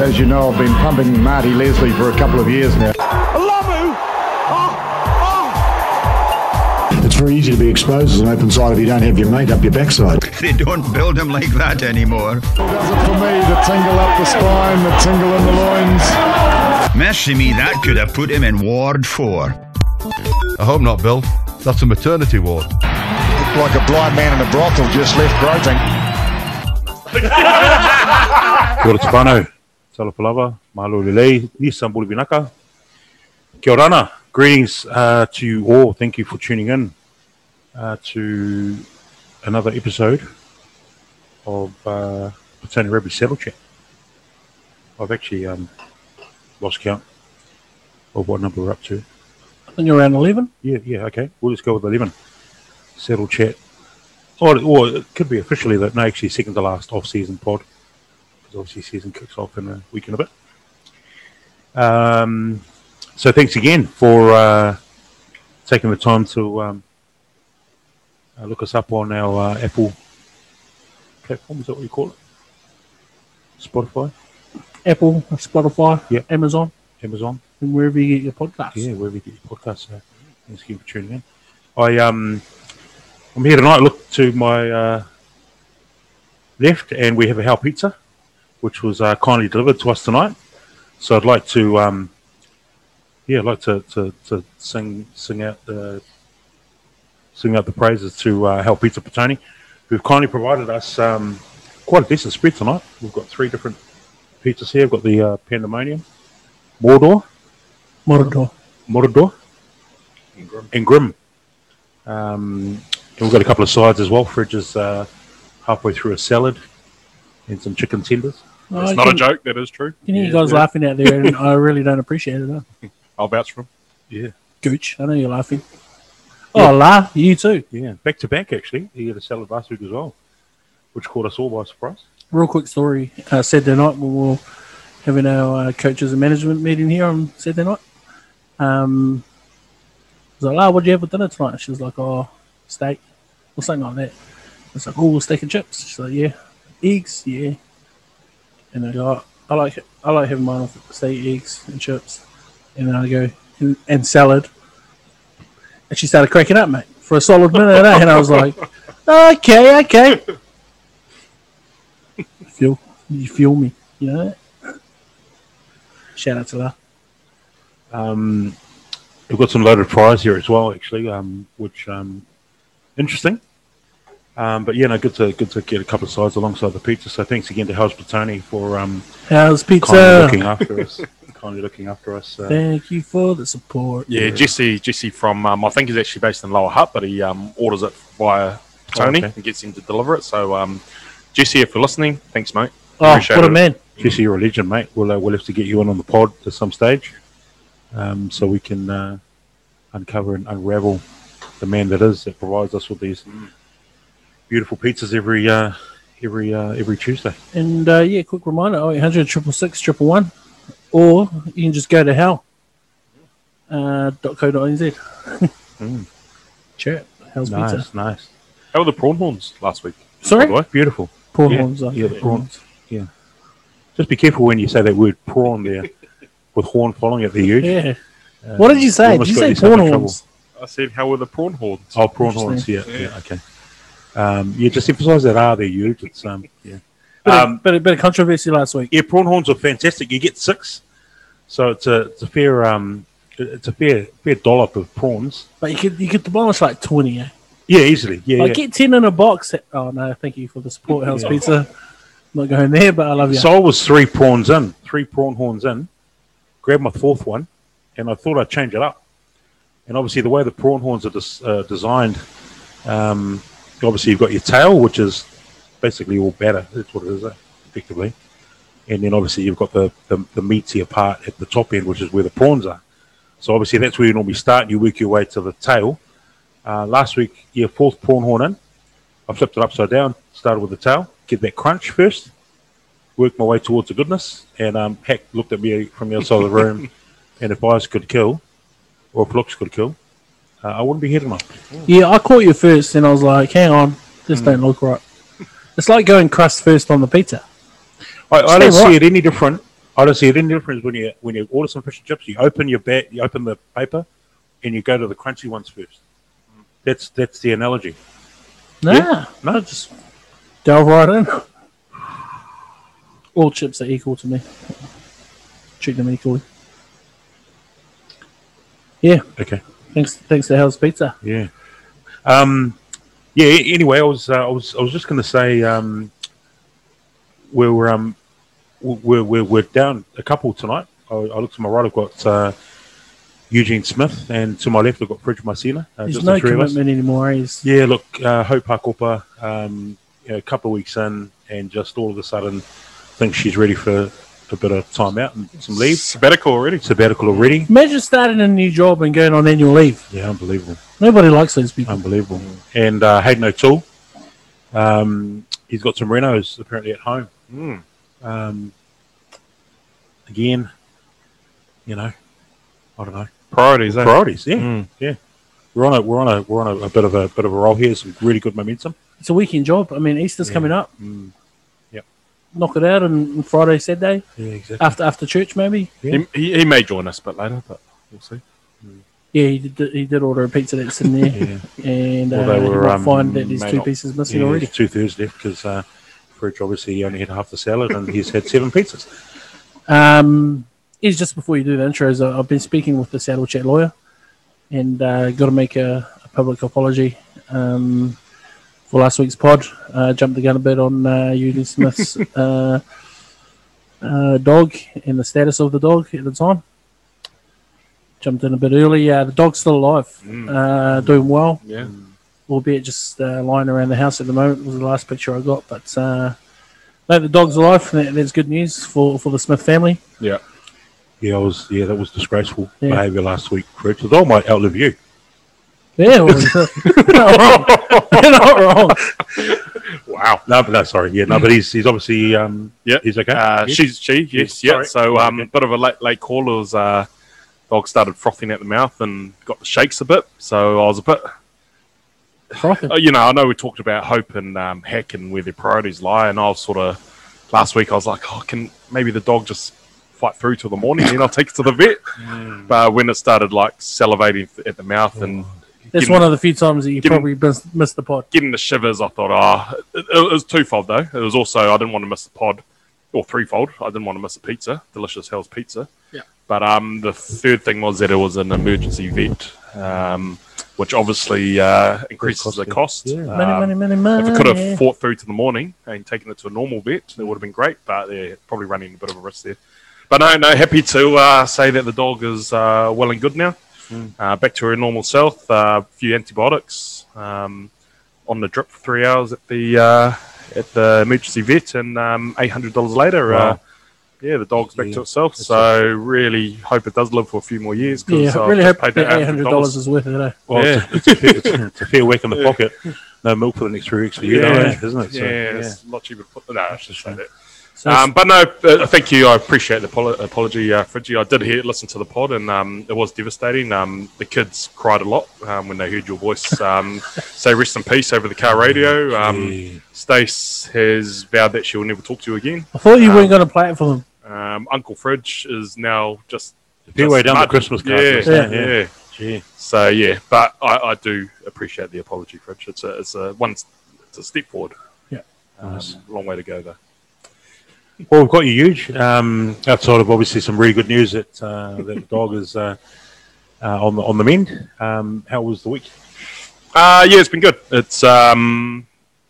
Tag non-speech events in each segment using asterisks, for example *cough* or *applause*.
as you know, I've been pumping Marty Leslie for a couple of years now. Lamu! Oh, oh, It's very easy to be exposed as an open side if you don't have your mate up your backside. *laughs* They don't build them like that anymore. Does it for me? The tingle up the spine, the tingle in the loins. Mercy me, that could have put him in Ward 4. I hope not, Bill. That's a maternity ward. Looked like a blind man in a brothel just left groping. Kia ora te whānau, Salapalava, mahalo lelei, ni sa bula vinaka. Kia ora. Greetings uh, to you all. Thank you for tuning in uh, to another episode of uh, Petone Rugby Saddle Chat. I've actually um, lost count of what number we're up to. I think you're around 11. Yeah, yeah, okay. We'll just go with 11. Saddle Chat. Or, or it could be officially that, no, actually, second to last off season pod. Because obviously, season kicks off in a week and a bit. Um, so, thanks again for uh, taking the time to um, uh, look us up on our uh, Apple platform. Is that what you call it? Spotify, Apple, Spotify, Yeah. Amazon, Amazon. and wherever you get your podcasts. Yeah, wherever you get your podcast. So thanks again for tuning in. I um, I'm here tonight. Look to my uh, left, and we have a Hell Pizza, which was uh, kindly delivered to us tonight. So I'd like to um, yeah, I'd like to, to, to sing sing out the sing out the praises to uh, Hell Pizza Petone, who've kindly provided us um, quite a decent spread tonight. We've got three different pizzas here. We've got the uh, Pandemonium, Mordor, Morador. Morador, and Grim. Um, and we've got a couple of sides as well. Fridge is uh, halfway through a salad and some chicken tenders. Oh, It's I not a joke. That is true. Can hear you Yeah, guys yeah. laughing out there, and I really don't appreciate it. Huh? *laughs* I'll vouch for him. Yeah, Gooch, I know you're laughing. Oh, laugh, you too. yeah. Back to back, actually. He had a salad last week as well, which caught us all by surprise. Real quick story. Uh, Saturday night, we were having our uh, coaches and management meeting here on Saturday night. Um, I was like, "Ah, what'd you have for dinner tonight?" She was like, "Oh, steak or something like that." I was like, "Oh, steak and chips." She's like, "Yeah, eggs, yeah." And I go, "I like I like having mine with steak, eggs, and chips." And then I go, "And, and salad." And she started cracking up, mate, for a solid minute, eh? and I was like, *laughs* "Okay, okay." feel you feel me, you know. Shout out to her. Um, we've got some loaded fries here as well, actually, um, which um, interesting. Um, but yeah, no, good to good to get a couple of sides alongside the pizza. So thanks again to House Platoni for um, How's kindly pizza? looking after us. *laughs* kindly looking after us. Uh, Thank you for the support. Yeah, Jesse. Jesse from um, I think he's actually based in Lower Hutt, but he um, orders it via Tony Oh, okay. and gets him to deliver it. So um, Jesse, if you're listening, thanks, mate. Oh, Appreciate what a it. man! Jesse, you're a legend, mate. We'll uh, we'll have to get you on on the pod at some stage, um, so we can uh, uncover and unravel the man that is that provides us with these beautiful pizzas every uh, every uh, every Tuesday. And uh, yeah, quick reminder: oh, 800 666 111, or you can just go to hell. Uh, .co.nz. *laughs* Mm. Chat. Hell's Nice, pizza. nice, How were the prawn horns last week? Sorry, By the way? beautiful. prawn Yeah, horns. yeah, the prawns. Just be careful when you say that word prawn there, with horn following it. The huge. Yeah. What did you say? Did you say yourself in prawn trouble. horns? I said, how were the prawn horns? Oh, prawn horns. Yeah, yeah, okay. Um, yeah, just emphasise that R there, huge. It's um, yeah. Bit, Um, of, bit, of, bit of controversy last week. Yeah, prawn horns are fantastic. You get six, so it's a it's a fair um it's a fair fair dollop of prawns. But you could you could demolish like 20. Eh? Yeah, easily. Yeah, I yeah. get 10 in a box. Oh, no, thank you for the support, Hell's Yeah. Pizza. Not going there, but I love you. So I was three prawns in, three prawn horns in. Grabbed my fourth one, and I thought I'd change it up. And obviously, the way the prawn horns are des- uh, designed, um, obviously you've got your tail, which is basically all batter. That's what it is, eh, effectively. And then obviously you've got the, the the meatier part at the top end, which is where the prawns are. So obviously that's where you normally start. and You work your way to the tail. Uh, last week, your fourth prawn horn in. I flipped it upside down, started with the tail, get that crunch first, worked my way towards the goodness, and um, Hack looked at me from the outside of the room, *laughs* and if eyes could kill, or if looks could kill, uh, I wouldn't be here tonight. Yeah, I caught you first, and I was like, hang on, this don't look right. It's like going crust first on the pizza. I, I don't Stay see it any different. I don't see it any different when you when you order some fish and chips. You open your bag, you open the paper, and you go to the crunchy ones first. That's that's the analogy. Nah, Yeah. no, just delve right in. All chips are equal to me. Treat them equally. Yeah, Okay. Thanks. Thanks to Hell's Pizza. Yeah. Um, yeah. Anyway, I was uh, I was I was just going to say um, we're um we're, we're we're down a couple tonight. I, I look to my right. I've got uh, Eugene Smith, and to my left, I've got Fridge Marcina. Uh, There's just no the three of us. commitment anymore. He's Yeah. Look, uh, Hope Hakopa, um, you know, a couple of weeks in, and just all of a sudden, thinks she's ready for a bit of time out and some leave. Sabbatical already. Sabbatical already. imagine starting a new job and going on annual leave. Yeah, unbelievable. Nobody likes those people. Unbelievable. And uh, Hayden O'Toole, um, he's got some Renos apparently at home. Mm. Um, again, you know, I don't know. Priorities, eh? Priorities, yeah, Mm. yeah. We're on a we're on a we're on a, a bit of a bit of a roll here. Some really good momentum. It's a weekend job. I mean, Easter's Yeah. coming up. Mm. Yep. Knock it out on Friday, Saturday Yeah, exactly. after after church, maybe. Yeah. He, he, he may join us a bit later, but we'll see. Yeah, he did. He did order a pizza that's in there, yeah. and uh, Well, they were, um, find that there's two not- pieces missing yeah, already. Two thirds left because uh, Fridge obviously he only had half the salad and he's had seven pizzas. Um, is just before you do the intros, I- I've been speaking with the Saddle Chat lawyer, and uh, got to make a, a public apology um, for last week's pod. Uh, jumped the gun a bit on uh, Eugene Smith's *laughs* uh, uh, dog and the status of the dog at the time. Jumped in a bit early. Uh, the dog's still alive, uh, doing well, Yeah. albeit just uh, lying around the house at the moment. Was the last picture I got, but uh, no, the dog's alive. and that- That's good news for, for the Smith family. Yeah. Yeah, I was. Yeah, that was disgraceful Yeah. behaviour last week, Fridge. The dog might outlive you. Yeah, well, *laughs* *laughs* you're not *laughs* wrong. You're not wrong. Wow. No, but no, sorry. Yeah, no, but he's he's obviously um Yeah. he's okay. Uh, Yes? she's she, yes, Yeah, yeah. sorry. So Right, um, okay. bit of a late late call. It was uh, dog started frothing at the mouth and got the shakes a bit. So I was a bit, Frothing. uh, you know, I know we talked about hope and um, heck and where their priorities lie, and I was sort of last week I was like, oh, can maybe the dog just fight through till the morning, then I'll take it to the vet. *laughs* Mm. But when it started like salivating at the mouth and That's Give one of the few times that you give him- probably missed, missed the pod. getting the shivers, I thought, ah, it, it was twofold though. It was also I didn't want to miss the pod, or threefold. I didn't want to miss a pizza, delicious Hell's Pizza. Yeah. But um, the third thing was that it was an emergency vet, um, which obviously uh, increases the cost. Yeah. Money, Um, money, money, money. If it could have fought through to the morning and taken it to a normal vet, it would have been great. But yeah, probably running a bit of a risk there. But no, no, happy to uh, say that the dog is uh, well and good now. Uh, back to her normal self. A uh, few antibiotics um, on the drip for three hours at the uh, at the emergency vet, and um, eight hundred dollars later, uh, Wow. yeah, the dog's back Yeah. to itself. That's So really hope it does live for a few more years. 'cause Yeah, I've I really just hope that eight hundred dollars is worth it. Eh? Well, Yeah. it's, a, it's, a fair, it's, a, fair whack in the pocket. No milk for the next three weeks for you, Yeah. though, isn't it? Yeah, So, it's a lot cheaper to put. No, I should say that. So Um, but no, uh, thank you. I appreciate the apolo- apology, uh, Fridgie. I did hear, listen to the pod, and um, it was devastating. Um, the kids cried a lot um, when they heard your voice um, *laughs* say "rest in peace" over the car radio. Um, Stace has vowed that she will never talk to you again. I thought you um, weren't going to play it for them. Um, Uncle Fridge is now just fair way just down the. Christmas card. Yeah, list, yeah, eh? yeah. So yeah, but I, I do appreciate the apology, Fridge. It's a, it's a one, it's a step forward. Yeah. um, Nice. long way to go though. Well, we've got you huge. Um, outside of obviously some really good news that uh, that the dog is uh, uh, on the on the mend. Um, how was the week? Uh, yeah, it's been good. It's um,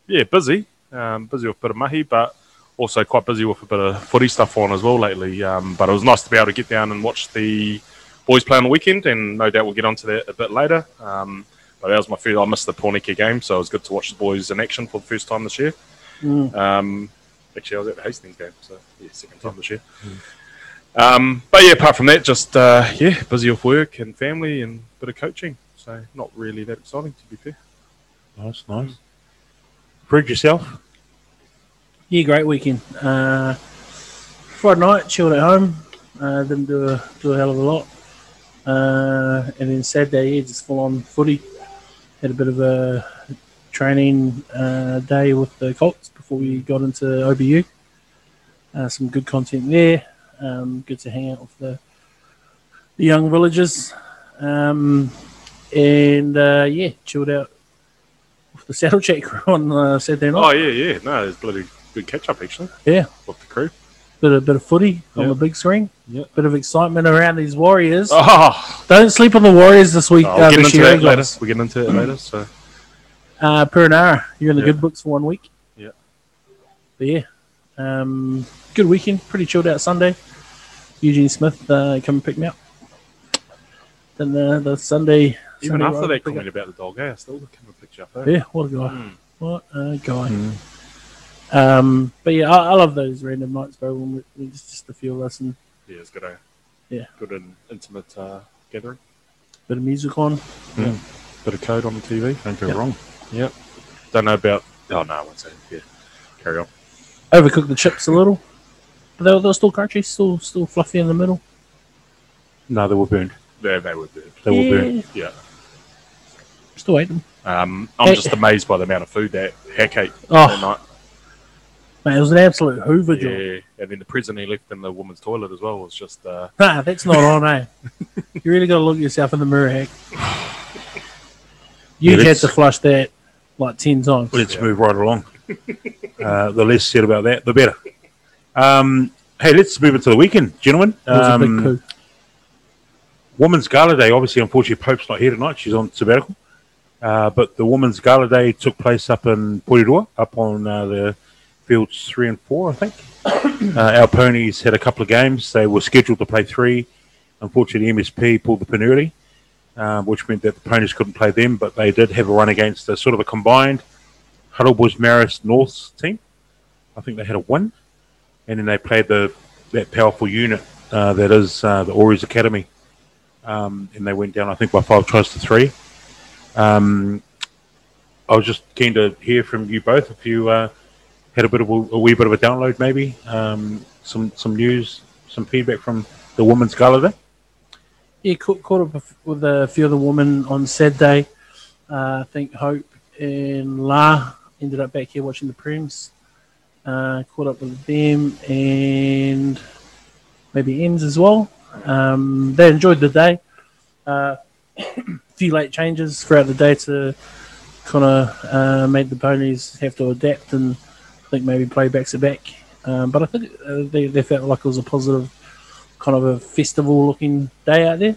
yeah, busy, um, busy with a bit of mahi, but also quite busy with a bit of footy stuff on as well lately. Um, but it was nice to be able to get down and watch the boys play on the weekend, and no doubt we'll get onto that a bit later. Um, but that was my first. I missed the Poneke game, so it was good to watch the boys in action for the first time this year. Mm. Um, actually, I was at the Hastings game, so yeah, second time this year. Um, but yeah, apart from that, just uh, yeah, busy with work and family and a bit of coaching. So not really that exciting, to be fair. Nice, nice. Fridge yourself. Yeah, great weekend. Uh, Friday night, chilled at home. Uh, didn't do a do a hell of a lot. Uh, and then Saturday, yeah, just full on footy. Had a bit of a training uh, day with the Colts before we got into OBU. Uh, some good content there. Um, good to hang out with the, the young villagers. Um, and uh, yeah, chilled out with the Saddle crew *laughs* on uh, Saturday night. Oh yeah, yeah. No, it's bloody good catch up actually Yeah, with the crew. bit of bit of footy on the big screen. Yeah. Bit of excitement around these Warriors. Oh, Don't sleep on the Warriors this week. I'll uh, get into that later. We're getting into it later. So Uh, Perenara, you're in the Yeah. good books for one week. Yeah. But yeah, um, good weekend. Pretty chilled out Sunday. Eugene Smith uh, come and pick me up. Then the, the Sunday. even Sunday after ride that comment up- about the dog, eh, I still come and pick you up. Eh? Yeah, what a guy. Mm. What a guy. Um, but yeah, I, I love those random nights, bro. When we, we just, just a few of us and Yeah, it's good. Eh? Yeah. good and intimate uh, gathering. bit of music on. Yeah. Bit of code on the TV. Don't go Yeah. wrong. Yep. Don't know about. Oh no, I won't say. it. Yeah. Carry on. Overcooked the chips a little, but they were, they were still crunchy, still still fluffy in the middle. No, they were burned. Yeah, they were good. They were yeah, burned. Yeah. Still ate them. Um, I'm Hey. just amazed by the amount of food that Hack ate Oh. that night. Mate, it was an absolute Hoover job. Yeah, and then the prison he left in the woman's toilet as well was just. Uh, Nah, that's not on, eh? You really got to look yourself in the mirror, heck. *sighs* You Yeah, had to flush that like 10 times. Let's move right along. *laughs* uh, the less said about that, the better. Um, hey, let's move into the weekend, gentlemen. Um. Women's Gala Day, obviously, unfortunately, Pope's not here tonight. She's on sabbatical. Uh, but the Women's Gala Day took place up in Porirua, up on uh, the fields three and four, I think. *coughs* uh, our ponies had a couple of games. They were scheduled to play three. Unfortunately, MSP pulled the pin early, uh, which meant that the ponies couldn't play them, but they did have a run against a sort of a combined Hutt Old Boys Marist North team. I think they had a win. And then they played the that powerful unit uh, that is uh, the Ories Academy um, and they went down, I think, by five tries to three. Um, I was just keen to hear from you both if you uh, had a bit of a, a wee bit of a download, maybe um, some some news, some feedback from the women's gala day. Yeah, caught, caught up with- a few of the women on Saturday. Uh, I think Hope and La ended up back here watching the Prems. Uh, caught up with them and maybe Ends as well. Um, they enjoyed the day. Uh, a *coughs* few late changes throughout the day to kind of uh, made the ponies have to adapt and I think maybe play back to back. Um, but I think uh, they, they felt like it was a positive kind of a festival looking day out there.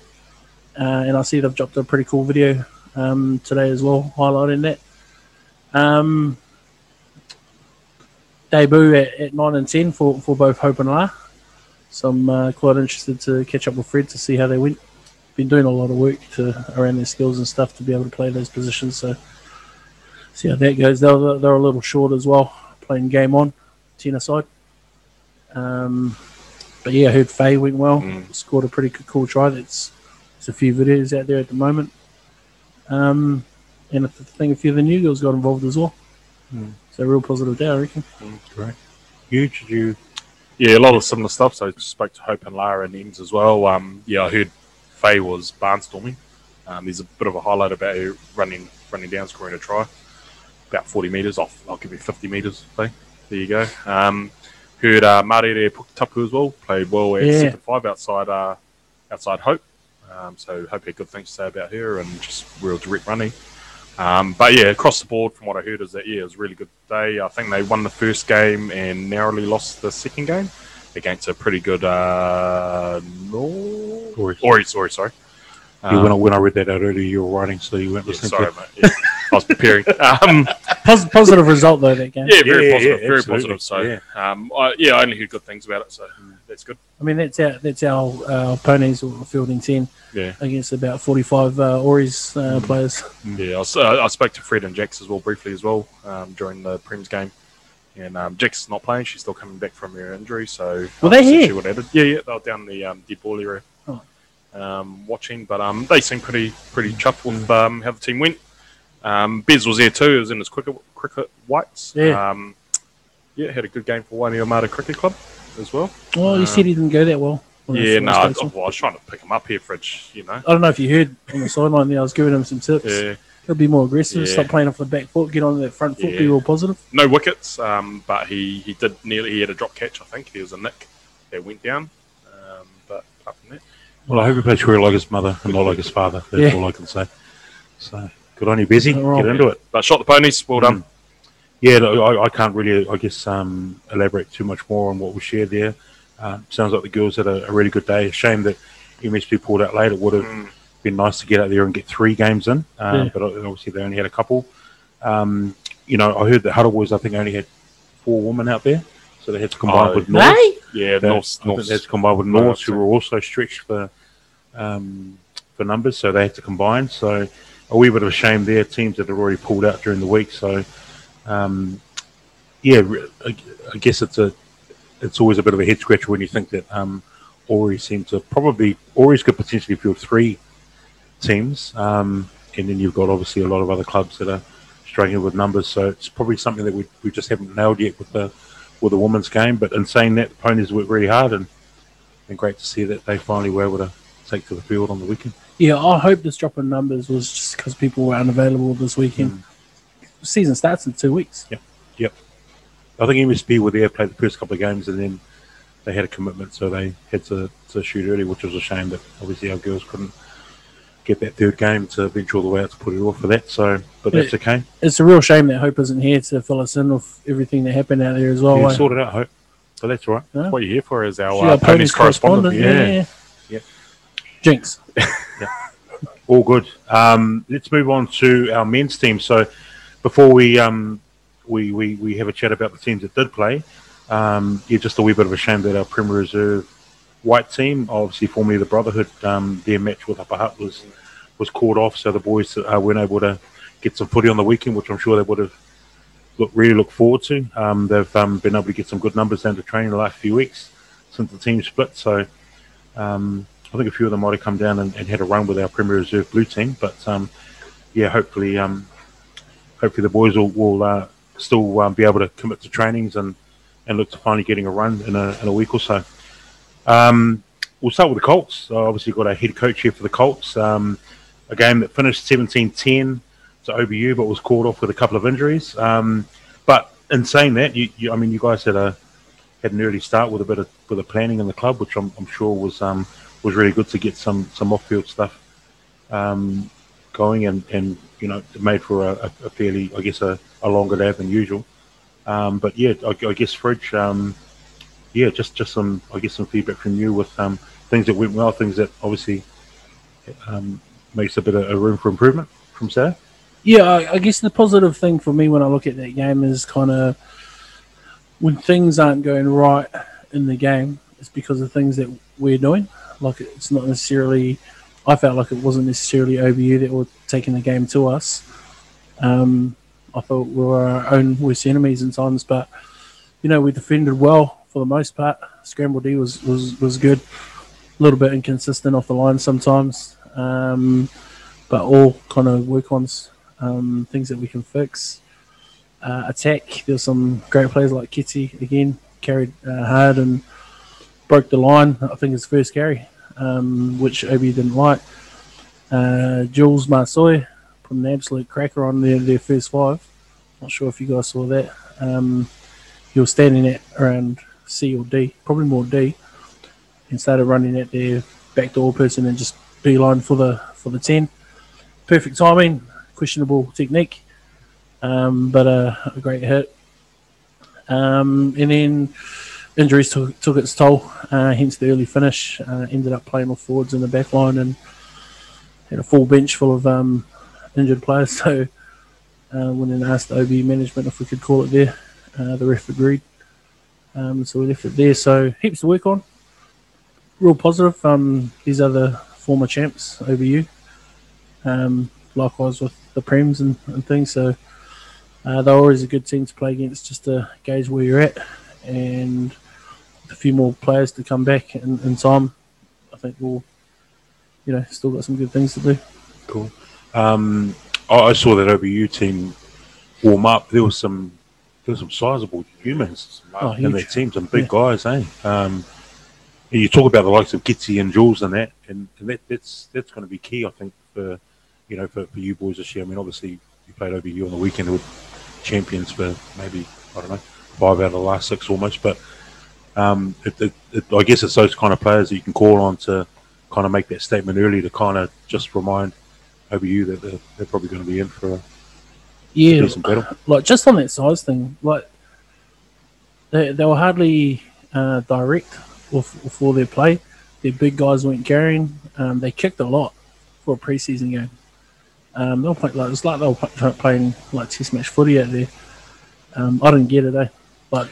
Uh, and I see they've dropped a pretty cool video um, today as well, highlighting that. Um, debut at, at 9 and 10 for, for both Hope and La. So I'm uh, quite interested to catch up with Fred to see how they went. Been doing a lot of work to around their skills and stuff to be able to play those positions. So see how that goes. They're, they're a little short as well, playing game on, 10 aside. Um, but yeah, I heard Faye went well, Mm. scored a pretty good, cool try. That's there's a few videos out there at the moment. Um, and I think a few of the new girls got involved as well. So real positive day, I reckon. Great. You did you? Yeah, a lot of similar stuff. So I spoke to Hope and Lara and Ems as well. Um, yeah, I heard Faye was barnstorming. Um, there's a bit of a highlight about her running running down, scoring a try. About 40 metres off. I'll give you 50 metres, Faye. There you go. Um, heard uh, Marere Tapu as well. Played well at Yeah. second five outside uh, outside Hope. Um, so Hope had good things to say about her and just real direct running. Um, but yeah, across the board, from what I heard, is that yeah, it was a really good day. I think they won the first game and narrowly lost the second game against a pretty good uh, no Ori. Ori, sorry, sorry. You Um, when, I, when I read that out earlier, you were writing, so you weren't yeah, listening sorry, to mate. Yeah, *laughs* I was preparing. *laughs* Um, Pos- positive result though that game. yeah, very Yeah, positive, yeah, very absolutely. positive. So, Yeah. um, I, yeah, I only heard good things about it, so that's good. I mean that's our that's our uh, ponies or fielding ten Yeah, against about forty five uh, Ories uh, Mm. players. yeah. I, was, uh, I spoke to Fred and Jax as well briefly as well um, during the Prem's game, and um, Jax is not playing; she's still coming back from her injury. So Were they um, so here? She would added. Yeah, yeah, they were down the um, deep ball area. Oh. Um, watching, but um, they seem pretty pretty chuffed with um, how the team went. Um, Bez was there too. He was in his cricket cricket whites. Yeah. Um, yeah, had a good game for Waimea Armada Cricket Club as well. Well, you Uh, said he didn't go that well. Yeah, no, I, well, I was trying to pick him up here, Fridge. You know. I don't know if you heard on the sideline there. I was giving him some tips. Yeah, He'll be more aggressive. Yeah. Stop playing off the back foot. Get on that front foot. Be Yeah. real positive. No wickets, um, but he, he did nearly he had a drop catch. I think there was a nick that went down. Um, but apart from that, Well, I hope he plays career like his mother and not like his father. That's Yeah. all I can say. So good on you, Bezzy. All right. Get into it. but shot the ponies. Well done. Yeah, no, I, I can't really, I guess, um, elaborate too much more on what was shared there. Um, sounds like the girls had a, a really good day. Shame that MSP pulled out late. It would have been nice to get out there and get three games in, um, Yeah. but obviously they only had a couple. Um, you know, I heard that Hutt Old Boys, I think, only had four women out there, so they had to combine Oh, with North. Hey, Yeah, That- North, I think North. they had to combine with No, North, who were also stretched for um, for numbers, so they had to combine. So a wee bit of a shame there. Teams that had already pulled out during the week. So um, yeah, I, I guess it's a it's always a bit of a head scratcher when you think that um, Ori seem to probably Ori's could potentially field three teams, um, and then you've got obviously a lot of other clubs that are struggling with numbers. So it's probably something that we, we just haven't nailed yet with the with the women's game. But in saying that, the ponies worked really hard, and and great to see that they finally were able to take to the field on the weekend. yeah. I hope this drop in numbers was just because people were unavailable this weekend. Mm. Season starts in two weeks. Yep. Yep. I think MSP were there, played the first couple of games, and then they had a commitment, so they had to, to shoot early, which was a shame that obviously our girls couldn't get that third game to venture all the way out to put it off for that. So, but that's Yeah. okay. It's a real shame that Hope isn't here to fill us in with everything that happened out there as well. Yeah, eh? sort it out, hope. But that's all right. No? What you're here for is our She uh, our ponies correspondent. Yeah. Yeah. Yeah. Jinx. *laughs* All good. Um, let's move on to our men's team. So, before we um, we, we we have a chat about the teams that did play, um, yeah, just a wee bit of a shame that our Premier Reserve white team, obviously formerly the Brotherhood, um, their match with Upper Hutt was was called off, so the boys uh, weren't able to get some footy on the weekend, which I'm sure they would have look, really looked forward to. Um, they've um, been able to get some good numbers down to training the last few weeks since the team split. So um, I think a few of them might have come down and, and had a run with our Premier Reserve Blue team. But um, yeah, hopefully, um, hopefully the boys will, will uh, still be able to commit to trainings and, and look to finally getting a run in a, in a week or so. Um, we'll start with the Colts. Obviously, got our head coach here for the Colts. Um, a game that finished 17-10 to OBU, but was called off with a couple of injuries. Um, but in saying that, you, you, I mean, you guys had a had an early start with a bit of with the planning in the club, which I'm, I'm sure was um, was really good to get some some off field stuff um, going, and, and you know made for a, a a fairly, I guess, a, a longer day than usual. Um, but yeah, I, I guess Fridge, um, yeah, just just some I guess some feedback from you with um, things that went well, things that obviously um, makes a bit of a room for improvement from Saturday. Yeah, I, I guess the positive thing for me when I look at that game is kind of when things aren't going right in the game, it's because of things that we're doing. Like it's not necessarily. I felt like it wasn't necessarily OBU that were taking the game to us. Um, I thought we were our own worst enemies in times, but you know we defended well for the most part. Scramble D was was was good. A little bit inconsistent off the line sometimes, um, but all kind of work ons um, things that we can fix. Uh, attack, there's some great players like Kitty again, carried uh, hard and broke the line. I think his first carry, um, which Obi didn't like. Uh, Jules Marsoy put an absolute cracker on their, their first five. Not sure if you guys saw that. Um, he was standing at around C or D, probably more D, and started running at their backdoor person and just beeline for the for the ten. Perfect timing, questionable technique, um, but a, a great hit. Um, and then injuries took, took its toll, uh, hence the early finish. Uh, ended up playing with forwards in the back line and had a full bench full of um, injured players. *laughs* So uh, went and asked the OB management if we could call it there. Uh, the ref agreed. Um, so we left it there. So heaps to work on. Real positive. Um, these are the former champs, OBU. Um, likewise with the Prems and, and things. So uh, they're always a good team to play against just to gauge where you're at. And a few more players to come back in, in time, I think we'll, you know, still got some good things to do. Cool. Um, I, I saw that OBU team warm up. There was some there was some sizable humans Oh, in their huge. team, some big guys, eh? Um, and you talk about the likes of Gitsy and Jules and that, and, and that, that's that's going to be key, I think, for you know, for, for you boys this year. I mean, obviously you played OBU on the weekend with champions for maybe I don't know five out of the last six almost, but um, it, it, it, I guess it's those kind of players that you can call on to kind of make that statement early to kind of just remind OBU that they're, they're probably going to be in for a Yeah, like just on that size thing, like they, they were hardly uh, direct with, for their play. Their big guys weren't carrying. Um, they kicked a lot for a preseason game. Um, they were playing like it's like they were pl- playing like test match footy out there. Um, I didn't get it, eh? But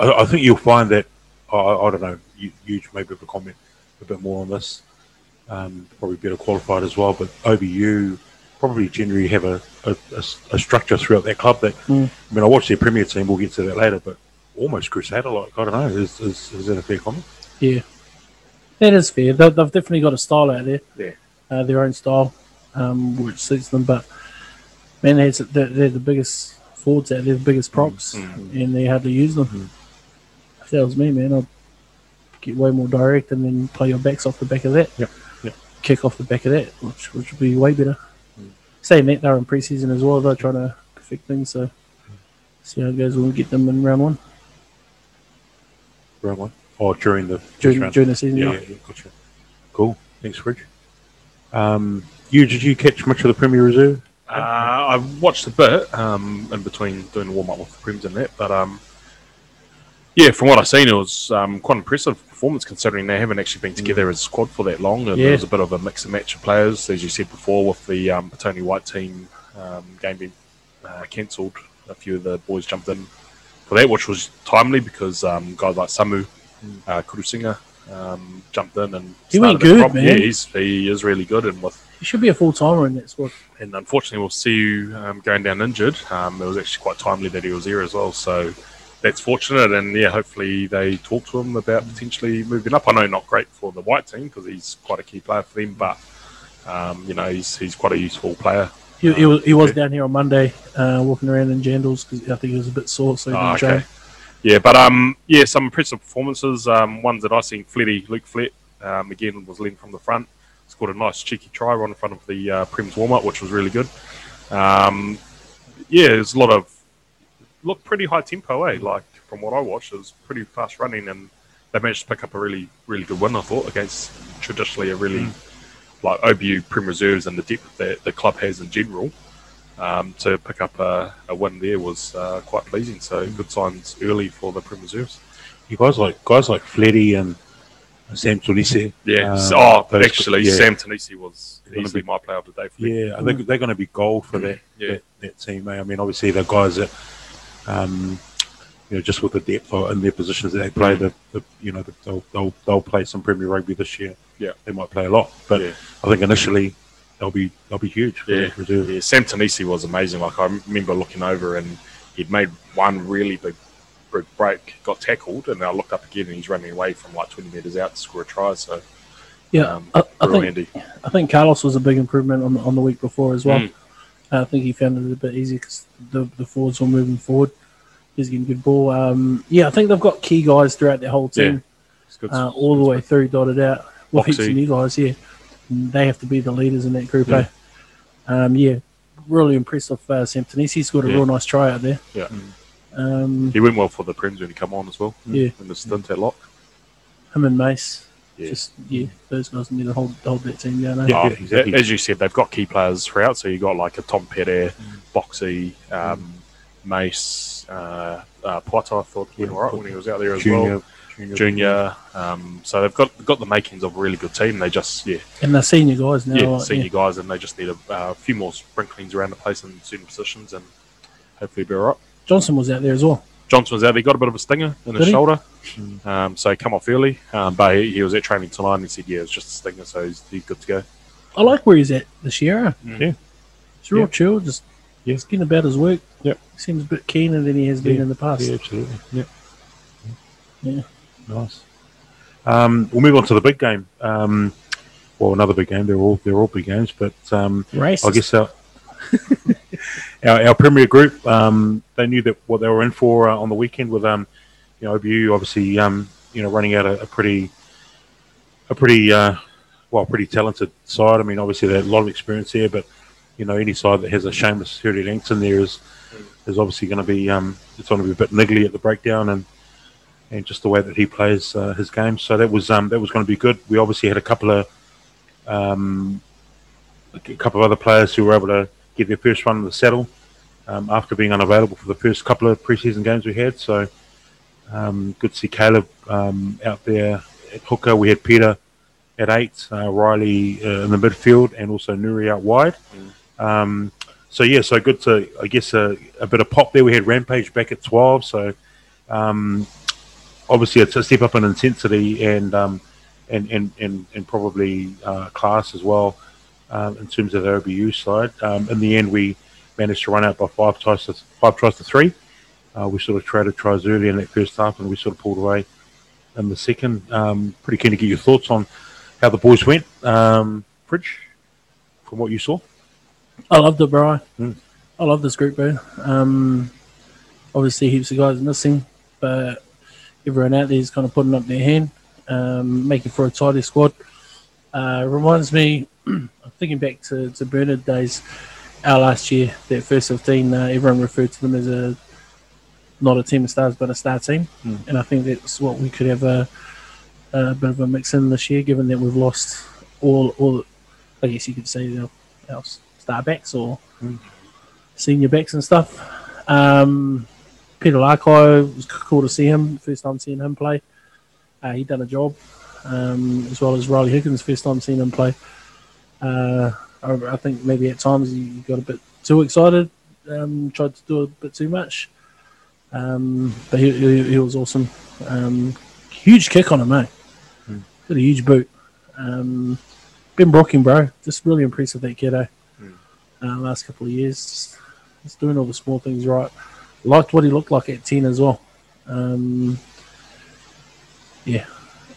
I, I think you'll find that I, I don't know. You, you maybe have a comment a bit more on this. Um, probably better qualified as well, but OBU probably generally have a a structure throughout that club that. Mm. I mean, I watched their premier team. We'll get to that later, but almost Crusader like. I don't know. Is, is, is that a fair comment? yeah, that is fair. They, they've definitely got a style out there. Yeah. uh, their own style, um, which suits them. But man, they're, they're, they're the biggest forwards out there, the biggest props, and they hardly use them. If that was me, man, I'd get way more direct and then play your backs off the back of that. Yep, yep. Kick off the back of that, which, which would be way better. Saying that, they're in preseason as well. They're trying to perfect things, so see how it goes when we get them in round one Round one. Or during the during, round? during the season. Yeah, Yeah. yeah, gotcha. Cool. Thanks, Fridge. Um, you did you catch much of the Premier Reserve? Uh, I watched a bit um, in between doing the warm up with the Prims and that, but um, yeah, from what I've seen, it was um, quite impressive performance considering they haven't actually been together as a squad for that long. And Yeah. there was a bit of a mix and match of players, as you said before, with the um, Petone White team um, game being uh, cancelled. A few of the boys jumped in for that, which was timely because um, guys like Samu uh, Kurusinga um, jumped in and He went good, man. Yeah, he's, he is really good, and with He should be a full timer in that squad. and unfortunately, we'll see you um, going down injured. Um, it was actually quite timely that he was there as well, so that's fortunate. And yeah, hopefully they talk to him about potentially moving up. I know not great for the white team because he's quite a key player for them, but um, you know he's he's quite a useful player. He, he was, he was Okay. down here on Monday, uh, walking around in jandals because I think he was a bit sore, so he Oh, didn't train. Yeah, but um, yeah, some impressive performances. Um, ones that I seen, Fletty, Luke Flett, um, again was leading from the front, scored a nice cheeky try right in front of the uh, Prem's warm up, which was really good. Um, yeah, there's a lot of looked pretty high tempo, eh? Like from what I watched, it was pretty fast running, and they managed to pick up a really, really good win. I thought against traditionally a really like OBU Prem reserves and the depth that the club has in general. Um, to pick up a, a win there was uh, quite pleasing. So good signs early for the Prem reserves. You guys like guys like Fletty and Sam Tulisi. Yeah. Um, oh, those- actually, yeah. Sam Tanisi was Gonna easily be- my player of the day for. Yeah, I think they're going to be gold for that, Yeah. that that team. eh? I mean, obviously the guys that, um, you know, just with the depth in their positions that they play, the, the you know, they'll, they'll they'll play some Premier Rugby this year. Yeah. they might play a lot, but Yeah. I think initially they'll be they'll be huge for Yeah. reserve. Yeah, Sam Tanisi was amazing. Like I remember looking over and he'd made one really big, big break, got tackled, and I looked up again and he's running away from like 20 metres out to score a try. So Yeah, um, I, I think handy. I think Carlos was a big improvement on the, on the week before as well. Mm. I think he found it a bit easier because the, the forwards were moving forward. He's getting good ball. Um, yeah, I think they've got key guys throughout their whole team, It's good. uh, all the way through, dotted out. With heaps Foxy. of new guys, yeah. And They have to be the leaders in that group, Yeah. eh? Um, yeah, really impressed with uh, Sam Tanisi. Scored a Yeah. real nice try out there. Yeah. Um, He went well for the Prems when he come on as well. Yeah. In the stint at lock. him and Mace. Yeah. Just yeah, those guys need to hold hold that team down. Eh? Yeah. Oh, exactly. As you said, they've got key players throughout. So you've got like a Tom Petty, Mm. Boxy, um, Mace, uh, uh, Potter. I thought went all right when he was out there as Junior, well. Junior. Um, so they've got got the makings of a really good team. They just yeah And they're senior guys now. yeah like, senior guys, and they just need a, uh, few more sprinklings around the place in certain positions, and hopefully be all right. Johnson was out there as well. Johnson was out. He got a bit of a stinger in his he? shoulder, um, so he come off early. Um, but he, he was at training tonight, and he said, "Yeah, it's just a stinger, so he's, he's good to go." I like where he's at this year. Yeah. He's real Yeah. chill, just Yeah. he's getting about his work. Yep. Seems a bit keener than he has been in the past. Yeah, absolutely. Yeah. Yeah. Nice. Um, we'll move on to the big game. Um, well, another big game. They're all they're all big games, but um, I guess our, *laughs* our our Premier group um, they knew that what they were in for uh, on the weekend with um, you know OBU obviously um, you know running out a, a pretty a pretty uh, well pretty talented side. I mean, obviously they had a lot of experience here, but you know, any side that has a shameless Seamus Hurley Langston there is is obviously going to be um, it's going to be a bit niggly at the breakdown and and just the way that he plays uh, his game. So that was um, that was going to be good. We obviously had a couple of um, a couple of other players who were able to get their first run in the saddle um, after being unavailable for the first couple of preseason games we had. So um, good to see Caleb um, out there at hooker. We had Peter at eight, uh, Riley uh, in the midfield, and also Nuri out wide. Um, so yeah, so good to I guess a, a bit of pop there. We had Rampage back at twelve, so um, obviously it's a step up in intensity and um, and, and, and and probably uh, class as well um, in terms of the OBU side. Um, in the end, we managed to run out by five tries to five tries to three. Uh, we sort of traded tries early in that first half, and we sort of pulled away in the second. Um, pretty keen to get your thoughts on how the boys went, um, Fridge, from what you saw. I loved it, bro. Mm. I love this group, bro. Um, obviously, heaps of guys missing, but everyone out there is kind of putting up their hand, um, making for a tidy squad. Uh, reminds me, I'm thinking back to, to Bernard days, our last year, that first 15, uh, everyone referred to them as a not a team of stars, but a star team. Mm. And I think that's what we could have a, a bit of a mix in this year, given that we've lost all, all I guess you could say, our, our star backs or senior backs and stuff. Um, Peter Larko it was cool to see him. First time seeing him play. Uh, he done a job, um, as well as Riley Higgins. First time seeing him play. Uh, I, I think maybe at times he got a bit too excited, um, tried to do a bit too much. Um, but he, he, he was awesome. Um, huge kick on him, eh? Got a huge boot. Um, ben Brocking, bro, just really impressive that kid, eh? Uh, last couple of years, just, just doing all the small things right. Liked what he looked like at 10 as well. Um, yeah.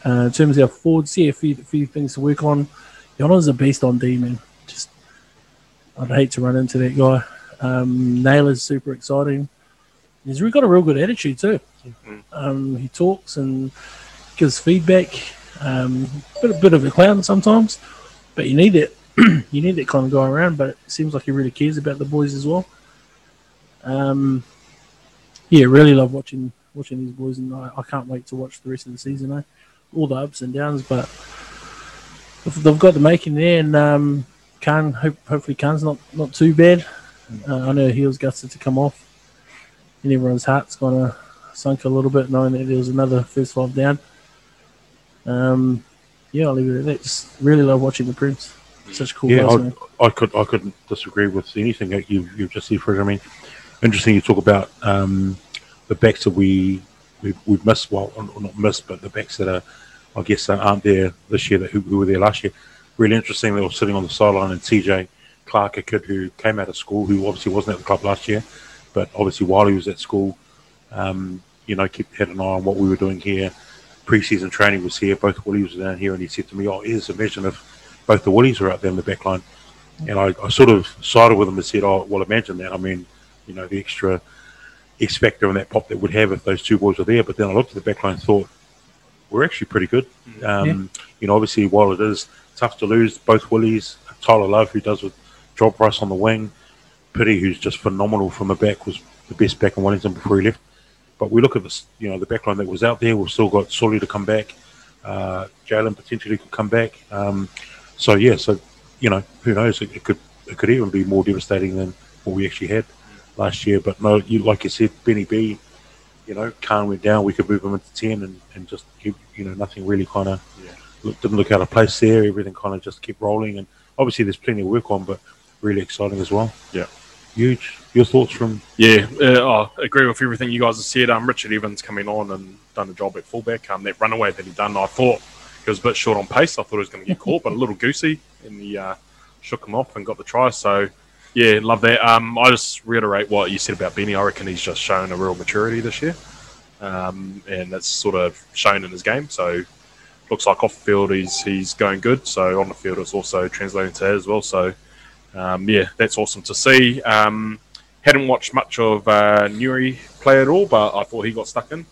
Uh, in terms of our forwards, yeah, a few, a few things to work on. Yona's a beast on D, man. Just, I'd hate to run into that guy. Um, Naylor's super exciting. He's really got a real good attitude too. Um, he talks and gives feedback. Um, bit, a bit of a clown sometimes, but you need it. *clears throat* you need that kind of guy around. But it seems like he really cares about the boys as well. Um, yeah, really love watching watching these boys, and I, I can't wait to watch the rest of the season. Eh? All the ups and downs, but they've got the making there, and um, Khan hope, hopefully Khan's not not too bad. Uh, I know he was gutted to come off, and everyone's heart's kind of sunk a little bit knowing that there was another first five down. Um, yeah, I'll leave it at that. Just really love watching the Prince. Such cool Yeah, guys, I. I could I couldn't disagree with anything that you you've just said, Fred. I mean, interesting you talk about um, the backs that we we've, we've missed. Well, not missed, but the backs that are, I guess, that aren't there this year that who, who were there last year. Really interesting. They were sitting on the sideline, and TJ Clark, a kid who came out of school, who obviously wasn't at the club last year, but obviously while he was at school, um, you know, kept had an eye on what we were doing here. Preseason training was here. Both Willies were down here, and he said to me, "Oh, here's imagine if both the Willies were out there in the back line." And I, I sort of sided with him and said, "Oh, well, imagine that. I mean, you know, the extra X factor and that pop that would have if those two boys were there." But then I looked at the back line and thought, "We're actually pretty good." Um, You know, obviously, while it is tough to lose, both Willies, Tyler Love, who does with Job Price on the wing, Pity, who's just phenomenal from the back, was the best back in Wellington before he left. But we look at this, you know, the back line that was out there. We've still got Sully to come back. Uh, Jalen potentially could come back. Um, so yeah, so you know, who knows? It, it could it could even be more devastating than what we actually had last year. But no, you like you said, Benny B. You know, Khan went down. We could move him into ten and, and just keep, you know nothing really kind of look, didn't look out of place there. Everything kind of just kept rolling. And obviously, there's plenty of work on, but really exciting as well. Yeah. Huge. Your thoughts from Yeah, uh, I agree with everything you guys have said. Um, Richard Evans coming on and done a job at fullback. Um, that runaway that he done, I thought he was a bit short on pace. I thought he was going to get caught, but a little goosey, and he uh, shook him off and got the try. So, yeah, love that. Um, I just reiterate what you said about Benny. I reckon he's just shown a real maturity this year, um, and that's sort of shown in his game. So, looks like off the field he's he's going good. So on the field it's also translating to that as well. So, um, yeah, that's awesome to see. Um, hadn't watched much of uh, Nuri play at all, but I thought he got stuck in,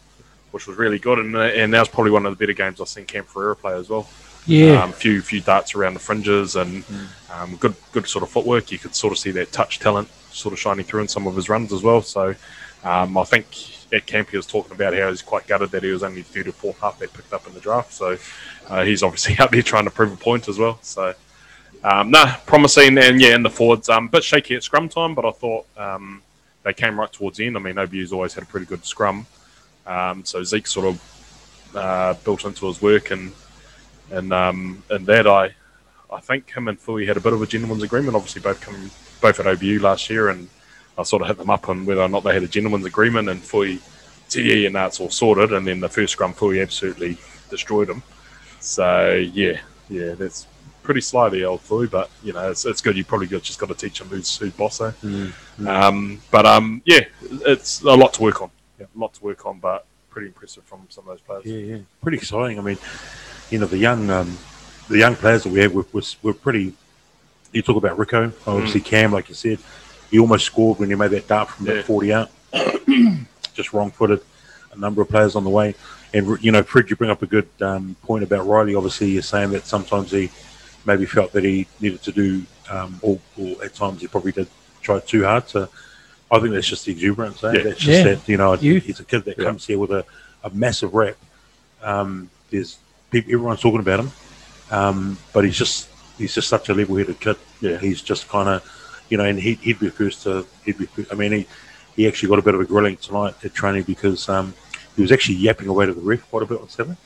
which was really good. And, uh, and that was probably one of the better games I've seen Camp Ferreira play as well. Yeah. um, few few darts around the fringes and um, good good sort of footwork. You could sort of see that touch talent sort of shining through in some of his runs as well. So um, I think at camp he was talking about how he's quite gutted that he was only third or fourth half they picked up in the draft. So uh, he's obviously *laughs* out there trying to prove a point as well. So um, nah, promising and yeah, in the forwards, um, bit shaky at scrum time, but I thought um, they came right towards the end. I mean, OBU's always had a pretty good scrum, um, so Zeke sort of uh, built into his work and and um, and that I I think him and Fui had a bit of a gentleman's agreement. Obviously, both come both at OBU last year, and I sort of hit them up on whether or not they had a gentleman's agreement. And Fui said, "Yeah, yeah, no, it's all sorted." And then the first scrum, Fui absolutely destroyed him. So yeah, yeah, that's pretty sly the old Fui, but you know it's, it's good. You probably got, just got to teach him who's who's boss. Eh? Um, but um, yeah, it's a lot to work on. Yeah, a lot to work on, but pretty impressive from some of those players. Yeah, yeah, pretty exciting. I mean, you know, the young, um, the young players that we have, we're, we're, we're pretty. You talk about Rico, obviously Cam, like you said, he almost scored when he made that dart from Yeah. that forty out, *clears throat* just wrong-footed. A number of players on the way, and you know, Fred, you bring up a good um, point about Riley. Obviously, you're saying that sometimes he maybe felt that he needed to do, um, or, or at times he probably did try too hard. So, I think that's just the exuberance. Eh? Yeah. That's just Yeah. that you know, Youth. he's a kid that Yeah. comes here with a, a massive rep. Um, there's people, everyone's talking about him, um, but he's just he's just such a level-headed kid. Yeah. he's just kind of, you know, and he, he'd be first to he'd be. First, I mean, he he actually got a bit of a grilling tonight at training because um, he was actually yapping away to the ref quite a bit on Saturday,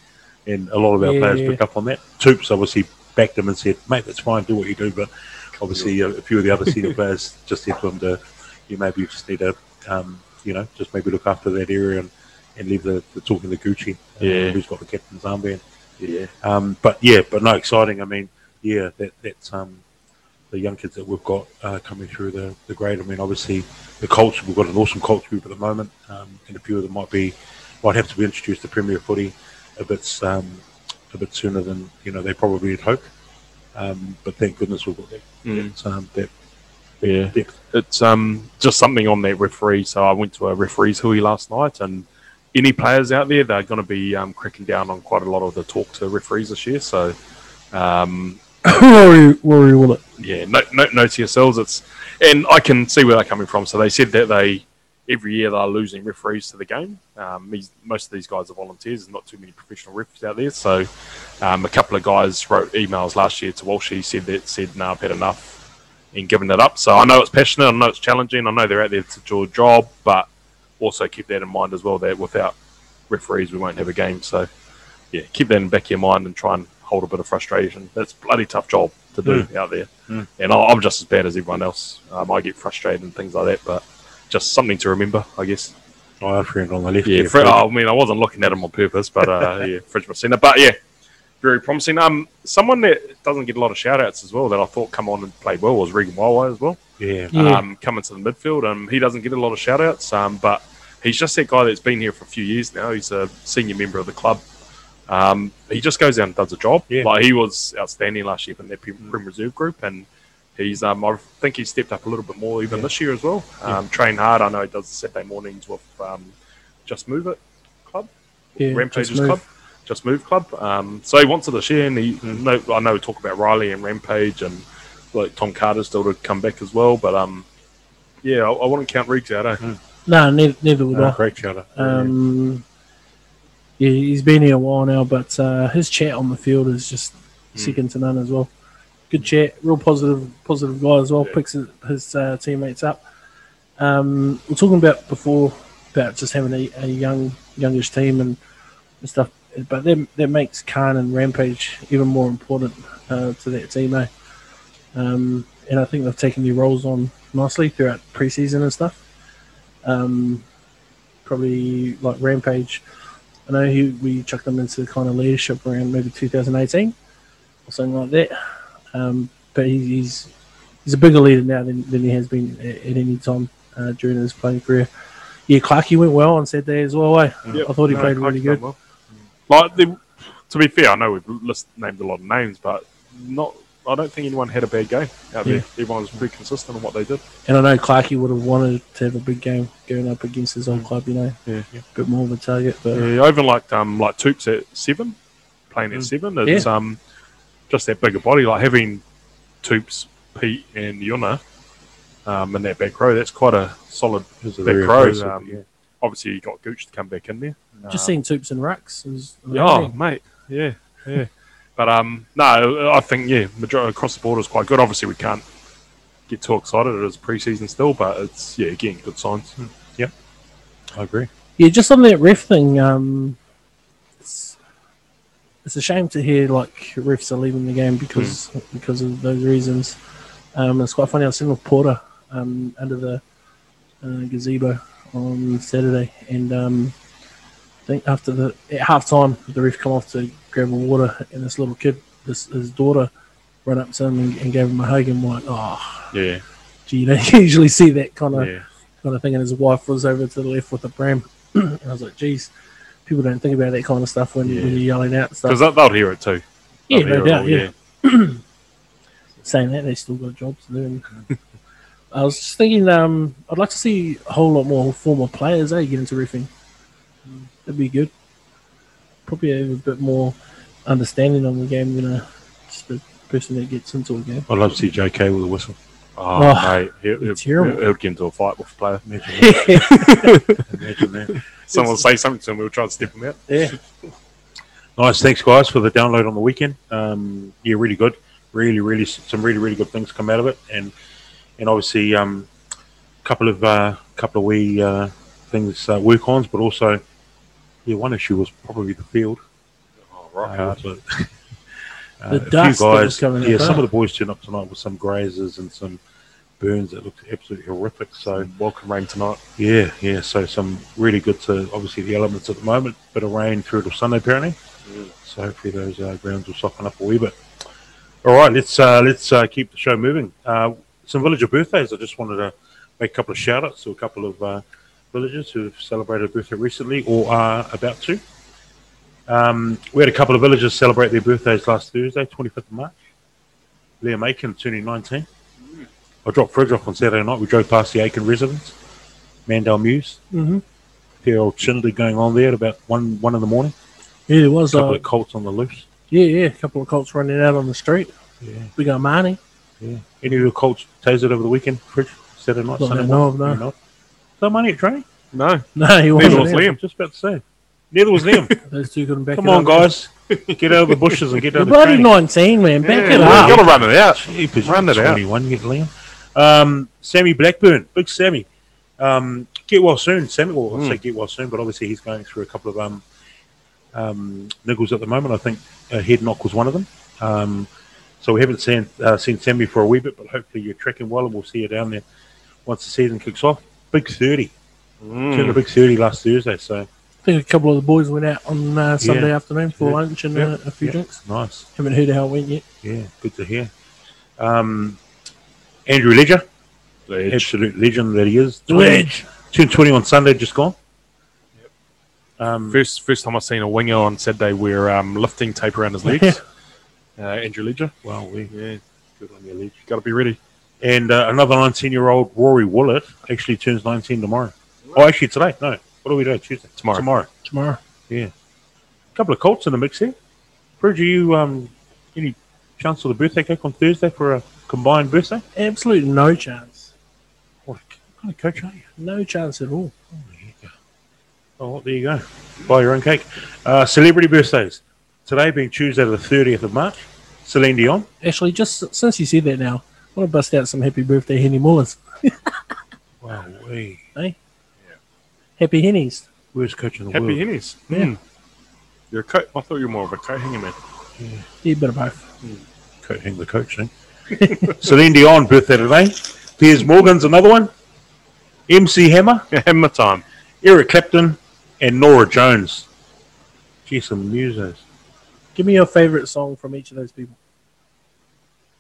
and a lot of our Yeah, players yeah. picked up on that. Toops obviously backed him and said, "Mate, that's fine, do what you do," but obviously a, a few of the other senior *laughs* players just said to him to, "You maybe you just need to, um, you know, just maybe look after that area and." And leave the, the talking to Gucci, Yeah. who's got the captain's armband. Yeah. Um, but yeah, but no, exciting. I mean, yeah, that that's um, the young kids that we've got uh, coming through the, the grade. I mean, obviously the culture. We've got an awesome culture group at the moment, um, and a few of them might be might have to be introduced to Premier Footy a bit um, a bit sooner than you know they probably had hoped. Um, but thank goodness we've got that Mm. that, um, that, that Yeah. depth. It's um just something on that referee. So I went to a referee's hui last night, and any players out there, they're going to be um, cracking down on quite a lot of the talk to referees this year. So um, *coughs* Rory, Rory Willett. yeah, no, no, no TSLs. It's and I can see where they're coming from. So they said that they every year they're losing referees to the game. Um, these, most of these guys are volunteers. There's not too many professional refs out there. So um, a couple of guys wrote emails last year to Walsh. He said that said, "No, I've had enough." And giving it up. So I know it's passionate. I know it's challenging. I know they're out there to do a job, but also keep that in mind as well. That without referees, we won't have a game. So yeah, keep that in the back of your mind and try and hold a bit of frustration. That's a bloody tough job to do out there. And I- I'm just as bad as everyone else. Um, I get frustrated and things like that, but just something to remember, I guess. Oh, our friend on the left. Yeah, there, Fred, Fred. I mean, I wasn't looking at him on purpose, but uh, *laughs* yeah, Fridge Messina. But yeah, very promising. Um, someone that doesn't get a lot of shout outs as well that I thought come on and played well was Regan Waiwai as well. yeah. Yeah. Um, coming to the midfield. Um, he doesn't get a lot of shout outs, um, but he's just that guy that's been here for a few years now. He's a senior member of the club. Um, he just goes out and does a job. Yeah. Like he was outstanding last year in that Prim Prim Reserve group, and he's um, I think he's stepped up a little bit more even this year as well. Um, Train hard. I know he does the Saturday mornings with um, Just Move It Club. Yeah, Rampage's Just club, Just Move Club. Um, so he wants to share, and he no, I know we talk about Riley and Rampage, and like Tom Carter still to come back as well. But um, yeah, I, I wouldn't count Riggs out. Eh? No, neither, neither would No, I. great shout Um, yeah, he's been here a while now, but uh, his chat on the field is just second to none as well. Good chat, real positive, positive guy as well. Yeah. Picks his, his uh, teammates up. Um, we're talking about before about just having a, a young, youngish team and, and stuff, but that that makes Khan and Rampage even more important uh, to that team. Eh? Um, and I think they've taken their roles on nicely throughout preseason and stuff. Um, probably like Rampage. I know he, we chucked him into the kind of leadership around maybe 2018 or something like that. Um, but he, he's he's a bigger leader now than, than he has been at, at any time uh, during his playing career. Yeah, Clarkey went well on Saturday as well. Eh? Yep. I thought he No, played really good. well. Like the, to be fair, I know we've list, named a lot of names, but not. I don't think anyone had a bad game out there. Everyone was pretty consistent on what they did. And I know Clarkey would have wanted to have a big game going up against his old club, you know, Yeah. a bit more of a target. But Yeah, I even liked um like Toops at seven, playing at seven. It's um just that bigger body, like having Toops, Pete, and Yuna um, in that back row. That's quite a solid It's a back very row. Um, yeah. Obviously, you got Gooch to come back in there. Just Um, seeing Toops and Rucks. Is Yeah, oh, mate. Yeah, yeah. But um, no, I think yeah, majority across the board is quite good. Obviously, we can't get too excited. It is preseason still, but it's yeah, again, good signs. Yeah, I agree. Yeah, just on that ref thing, um, it's, it's a shame to hear like refs are leaving the game because because of those reasons. Um, it's quite funny. I was sitting with Porter um, under the uh, gazebo on Saturday, and um, I think after the at half time, the ref come off to grab a water, and this little kid, this his daughter, ran up to him and, and gave him a hug, and like, oh, Yeah, gee, you don't *laughs* usually see that kind of yeah, kind of thing, and his wife was over to the left with a pram. *clears throat* and I was like, geez, people don't think about that kind of stuff when, Yeah. when you're yelling out stuff. because they'll hear it too. Yeah, They'll no doubt, all, yeah. *clears throat* Saying that, they still got jobs to do. *laughs* I was just thinking, um, I'd like to see a whole lot more former players, eh, get into riffing. That'd be good. Probably have a bit more understanding on the game than a, just a person that gets into a game. I'd love to see JK with a whistle. Oh, Oh, mate, he'll, he'll, terrible. he'll get into a fight with a player. Imagine *laughs* that. Imagine that. *laughs* Someone say something to him, we'll try to step him out. yeah. *laughs* Nice. Thanks, guys, for the download on the weekend. Um, yeah, really good. Really, really, some really, really good things come out of it, and and obviously um, a couple of uh, couple of wee uh, things uh, work ons, but also yeah, one issue was probably the field. Oh, rock Uh, but, *laughs* uh, The a few dust that guys, was coming out yeah, some of the boys turned up tonight with some grazes and some burns that looked absolutely horrific. So Welcome rain tonight. yeah, yeah. So some really good to obviously the elements at the moment. Bit of rain through to Sunday apparently. So hopefully those uh, grounds will soften up a wee bit. All right, let's uh, let's uh, keep the show moving. Uh, some villager birthdays. I just wanted to make a couple of shout outs to a couple of villagers who've celebrated a birthday recently or are about to. Um, we had a couple of villagers celebrate their birthdays last Thursday, 25th of March. Liam Aiken turning 19. I dropped Fridge off on Saturday night. We drove past the Aiken residence, Mandel Mews. Mm-hmm. Fair old going on there at about one one in the morning. Yeah, there was. A couple Uh, of colts on the loose. yeah, yeah, a couple of colts running out on the street. Yeah, We got Marnie. yeah. Any of your colts tasered over the weekend, Fridge? Saturday night, Sunday know morning? no. You money at training? No, No, he neither wasn't. was there. Liam. Just about to say. Neither was Liam. *laughs* Those two couldn't back Come it on, up. guys. *laughs* Get out of the bushes and get You're down to bloody training. 19, man. Back Yeah, it you up. gotta run it out. Jeepers, Run it out. 21, get Liam. Um, Sammy Blackburn, big Sammy. Um, get well soon, Sammy. Well, I say get well soon, but obviously he's going through a couple of um, um, niggles at the moment. I think a head knock was one of them. Um, so we haven't seen uh, seen Sammy for a wee bit, but hopefully you're tracking well, and we'll see you down there once the season kicks off. Big thirty, turned a big thirty last Thursday. So I think a couple of the boys went out on uh, Sunday Yeah. afternoon for Yeah. lunch and Yeah. uh, a few Yeah. drinks. nice, Haven't heard how it went yet. yeah, good to hear. Um, Andrew Ledger, Ledge. absolute legend that he is. Ledge. Turned twenty on Sunday, just gone. Um, First, first time I've seen a winger on Saturday wear um, lifting tape around his legs. *laughs* uh, Andrew Ledger. well, we Yeah, good on your ledge. Got to be ready. And uh, another 19 year old Rory Willett actually turns 19 tomorrow. Oh, actually today. No. What are we doing? Tuesday. Tomorrow. Tomorrow. Tomorrow. Yeah. A couple of Colts in the mix here. Bridge, are you um, any chance for the birthday cake on Thursday for a combined birthday? Absolute no chance. What kind of coach are you? No chance at all. Oh, well, there you go. Buy your own cake. Uh, celebrity birthdays. Today being Tuesday, the 30th of March. Celine Dion. Actually, just since you said that now, I want to bust out some happy birthday Henny Mullins. Wow, we. Happy Hennies. Worst coach in the Happy world. Hennies. Yeah. Mm. You're a coat. I thought you were more of a coat hanger man. Yeah, bit of both. Coach, hang the coach thing. *laughs* Celine Dion, birthday today. Piers Morgan's another one. MC Hammer. *laughs* Hammer time. Eric Clapton, and Norah Jones. Gee, some musos. Give me your favourite song from each of those people.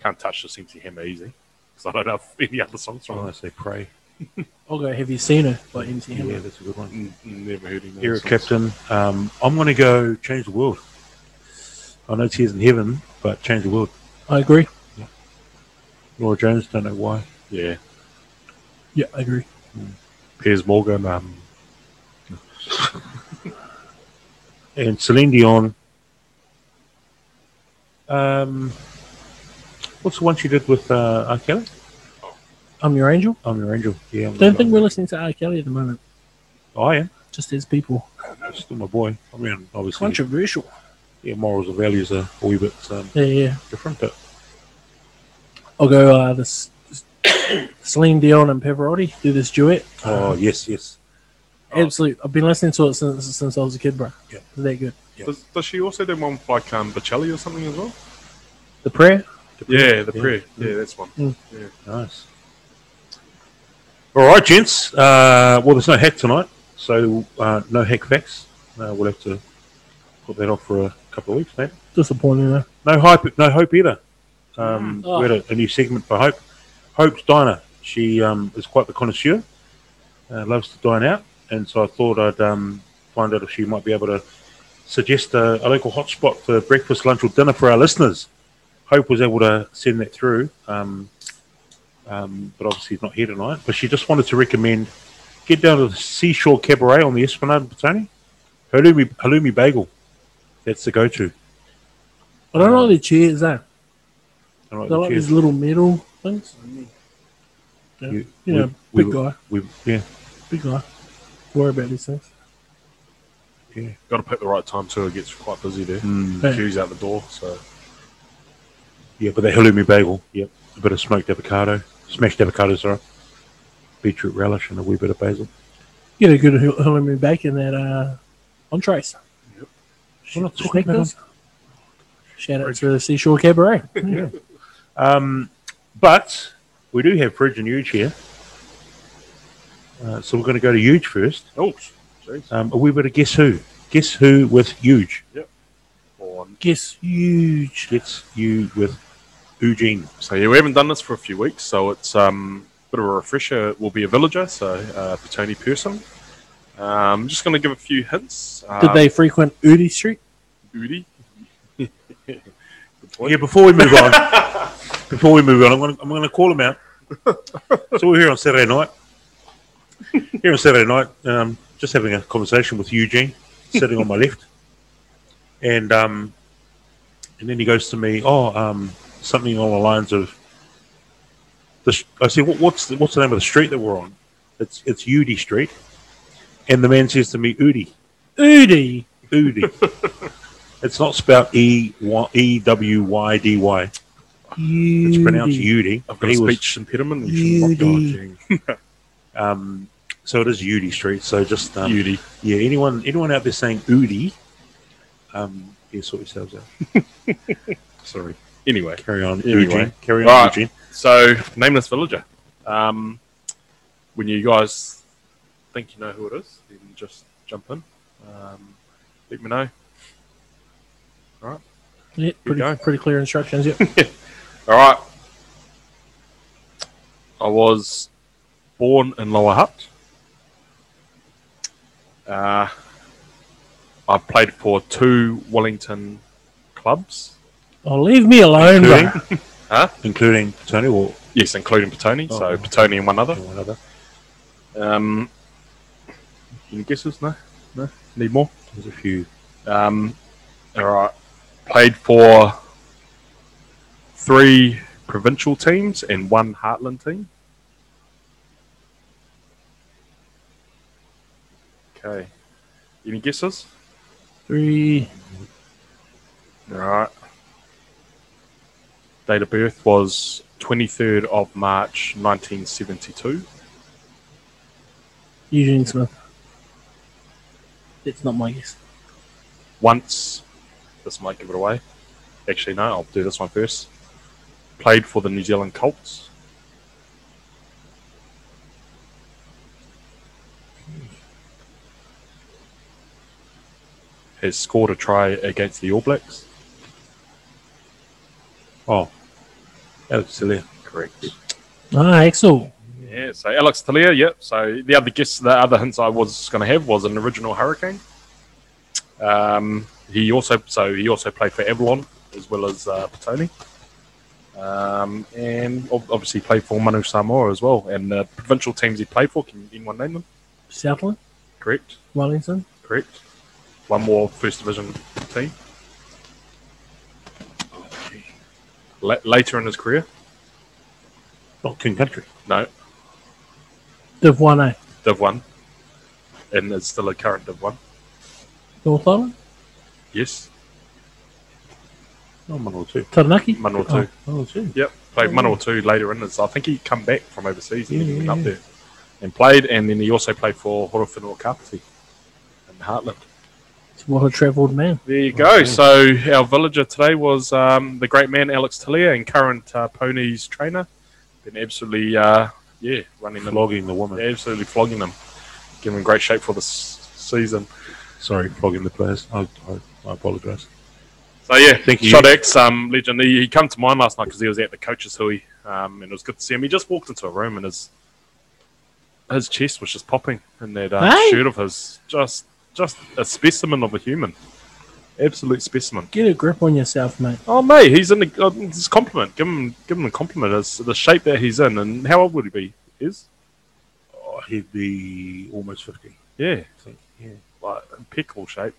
Can't touch the MC Hammer easy. Because I don't have any other songs from Oh, I say pray. *laughs* I'll go Have You Seen Her by MC Yeah, that's a good one. Mm, mm, Never heard him. Eric Clapton. Um, I'm going to go change the world. I know Tears in Heaven, but change the world. I agree. Laura Jones, don't know why. Yeah. Yeah, I agree. Piers Morgan. Um, *laughs* And Celine Dion. Um, what's the one she did with uh, R. Kelly? I'm your angel. I'm your angel. Yeah, I'm Don't think we're listening to R. Kelly at the moment. I am. Just as people. Still my boy. I mean, obviously, Controversial. yeah, morals and values are a wee bit um, Yeah, yeah. different, but I'll go uh, this, this Celine Dion and Pavarotti do this duet. oh yes, yes. Absolutely. I've been listening to it since since I was a kid, bro. Yeah. It's that good. Does, does she also do one with like um, Bocelli or something as well? The prayer. Yeah, the Yeah. prayer. Yeah, that's one. Yeah, Nice. All right, gents. Uh, well, there's no hack tonight, so uh, no hack facts. Uh, we'll have to put that off for a couple of weeks, mate. Disappointing though. No hope, no hope either. Um, Oh. We had a, a new segment for Hope. Hope's Diner. She um, is quite the connoisseur. Uh, loves to dine out, and so I thought I'd um, find out if she might be able to suggest a, a local hotspot for breakfast, lunch, or dinner for our listeners. Hope was able to send that through, um, um, but obviously he's not here tonight. But she just wanted to recommend get down to the Seashore Cabaret on the Esplanade, Petone. Halloumi, halloumi bagel. That's the go-to. I don't know the chairs though. I like They're the like cheers. these little metal things. Yeah. You- You know, we- big we- guy. We, yeah, Big guy. Worry about these things. yeah. Got to pick the right time too. It gets quite busy there. Yeah. Queues out the door. So Yeah, but the halloumi bagel, yep. A bit of smoked avocado, smashed avocado, sorry. Beetroot relish and a wee bit of basil. Get a good hal- halloumi bacon at uh, entrees. We're not talking Sneak about those. Shout out to the Seashore Cabaret. *laughs* Um, but we do have Fridge and Huge here. Uh, so we're going to go to Huge first. oh, jeez. Um, a wee bit of Guess Who. Guess Who with Huge. On. Guess huge. Gets you with Eugene. So yeah, we haven't done this for a few weeks, so it's um, a bit of a refresher. It will be a villager, so uh, Petone person. Um, I'm just going to give a few hints. Did they frequent Udy Street? Udi? *laughs* Yeah, before we move on, *laughs* before we move on, I'm going to, I'm going to call him out. *laughs* so we're here on Saturday night. Here on Saturday night, um, just having a conversation with Eugene, sitting on my left, and um, and then he goes to me, oh, um, something along the lines of, the, I said, what, what's the, what's the name of the street that we're on? It's it's Udy Street, and the man says to me, Udi, Udi. Udi. *laughs* it's not spelled E Y- E W Y D Y. It's pronounced Udi. I've got a He was- speech impediment. Udi. *laughs* Um, so it is Udy Street. So just um, Udi. yeah, anyone anyone out there saying Udi, um, yeah, sort yourselves out. *laughs* Sorry. Anyway, Carry on, Anyway. Eugene. Carry on, Right. Eugene. so nameless villager. Um, when you guys think you know who it is, then just jump in. Um, let me know. All right. Yeah, pretty, pretty clear instructions. Yep. *laughs* All right. I was born in Lower Hutt. Uh, I played for two Wellington clubs. oh, leave me alone, bro. Including, *laughs* Huh? including Petone or Yes, including Petone. Oh. So Petone and one other. one other. Um, any guesses? No? No? Need more? There's a few. Um, all right. Played for three provincial teams and one Heartland team. Okay. Any guesses? Three. All right. Date of birth was 23rd of March 1972. Eugene Smith. It's not my guess. Once, this might give it away. Actually, no, I'll do this one first. Played for the New Zealand Colts. Has scored a try against the All Blacks. Oh, Alex Talia. Correct. Ah, Axel. Yeah, so Alex Talia, yep. So the other guess, the other hints I was going to have was an original Hurricane. Um, he also, so he also played for Avalon as well as uh, Petone. Um, and obviously played for Manu Samoa as well. And the provincial teams he played for, can anyone name them? Southland. Correct, Wellington. correct. One more first division team. La- later in his career? Not King Country. No, Div 1A. Eh? Div 1. And is still a current Div 1. North Island? Yes, Oh, or two. Taranaki? Manawatu. Oh, two. Yep, played oh. Manawatu later in his. I think he come back from overseas and he went up there and played. And then he also played for Horowhenua Kapiti in Heartland. What a travelled man. There you go. So our villager today was um, the great man Alex Talia and current uh, ponies trainer. Been absolutely, uh, yeah, running them, Flogging the woman. absolutely flogging them, getting them in great shape for this season. Sorry, flogging the players. I, I, I apologise. So yeah, Thank you. Shot X, um, legend. He, he come to mind last night because he was at the coach's hui, um, and it was good to see him. He just walked into a room and his his chest was just popping in that uh, Hey! shirt of his, just just a specimen of a human, absolute specimen. Get a grip on yourself, mate. Oh mate, he's in the uh, his compliment. Give him give him a compliment as the shape that he's in, and how old would he be? Is Oh, he'd be almost 50. yeah, I think. Yeah. like impeccable shape.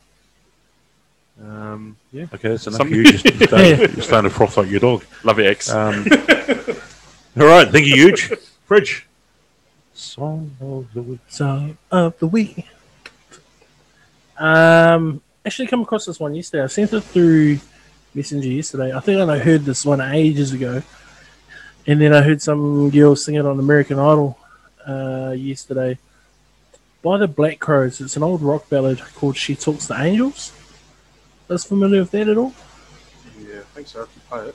Um, yeah, Okay, that's enough. Some- You just you're starting, you're starting to froth like your dog. love you, X. Um, *laughs* all right, thank you, huge. Fridge. Song of the week. Song of the week. Um, actually, come across this one yesterday. I sent it through Messenger yesterday. I think I heard this one ages ago, and then I heard some girl sing it on American Idol uh, yesterday by the Black Crowes. It's an old rock ballad called "She Talks to Angels." That's familiar with that at all? yeah, I think so. If you play it.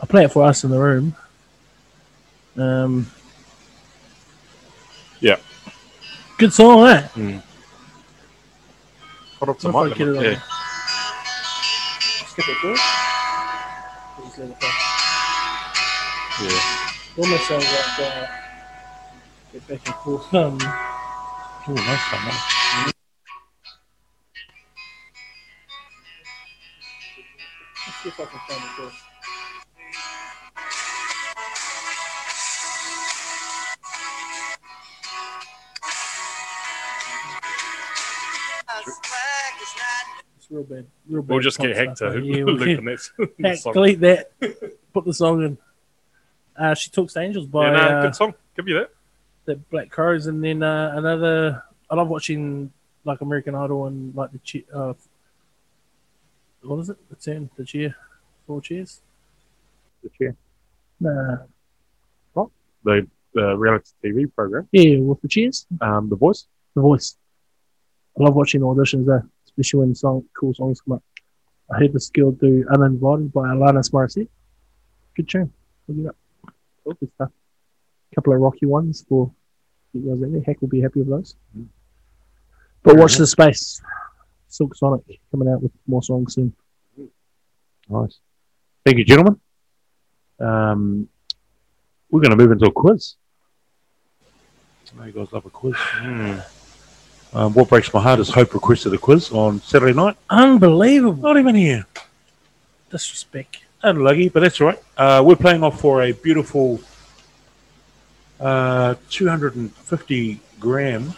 I'll play it for us in the room. Um, Yeah. good song, eh? Put up to What if I mic. get it on Yeah. there? Skip it. Just let it go. yeah. Almost sounds like uh, get back and forth. Um, nice one, man. let's see if I can find it first. It's real bad. Real bad We'll just get Hector who. *laughs* Yeah, we'll look get- in that Heck, delete that. Put the song in. Uh, she talks to angels by Yeah, no, uh, good song. Give you that. the Black Crowes, and then uh, another. I love watching like American Idol and like the cheer. Uh, what is it? The turn, the cheer, four cheers. The chair. Nah, What The uh, reality TV program, yeah, with the cheers, um, The Voice. the voice. I love watching auditions there, especially when song cool songs come up. I heard the skill do "Uninvited" by Alanis Morissette. Good tune. Look it up. Good stuff. A couple of rocky ones for you guys out there. Heck will be happy with those. But watch the space. Silk Sonic coming out with more songs soon. Nice. Thank you, gentlemen. Um, we're going to move into a quiz. I know you guys love a quiz. Um, what breaks my heart is Hope requested a quiz on Saturday night. Unbelievable. Not even here. Disrespect. Unlucky, but that's all right. Uh, we're playing off for a beautiful uh, 250 gram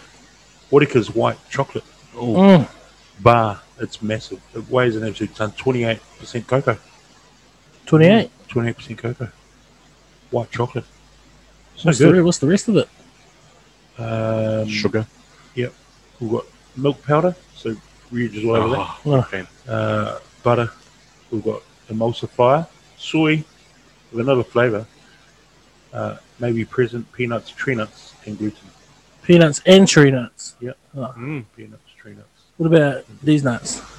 Whittaker's white chocolate Mm. bar. It's massive. It weighs an absolute ton. 28% cocoa. 28. 28% cocoa. White chocolate. So What's good. the, what's the rest of it? Um, Sugar. Yep. We've got milk powder, so Reg as well over Oh, Oh. fan. that. Uh, butter. We've got emulsifier, soy, with another flavour. Uh, maybe present peanuts, tree nuts, and gluten. Peanuts and tree nuts. Yep. Mm. Peanuts, tree nuts. What about these nuts? *laughs*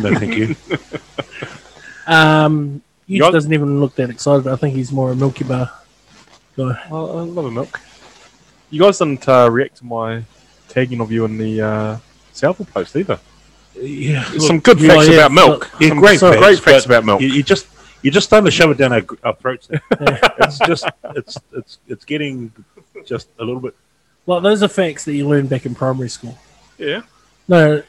No, thank you. Um, Hughes You got- doesn't even look that excited. I think he's more a Milky Bar guy. I, I love a milk. You guys didn't uh, react to my tagging of you in the uh, Southall post either. yeah, There's some good yeah, facts yeah, about milk. yeah, Some great, facts, great facts about milk. You, you just you're just starting to shove it down our, our throats. Now. *laughs* it's just it's it's it's getting just a little bit. Well, those are facts that you learned back in primary school. yeah. No,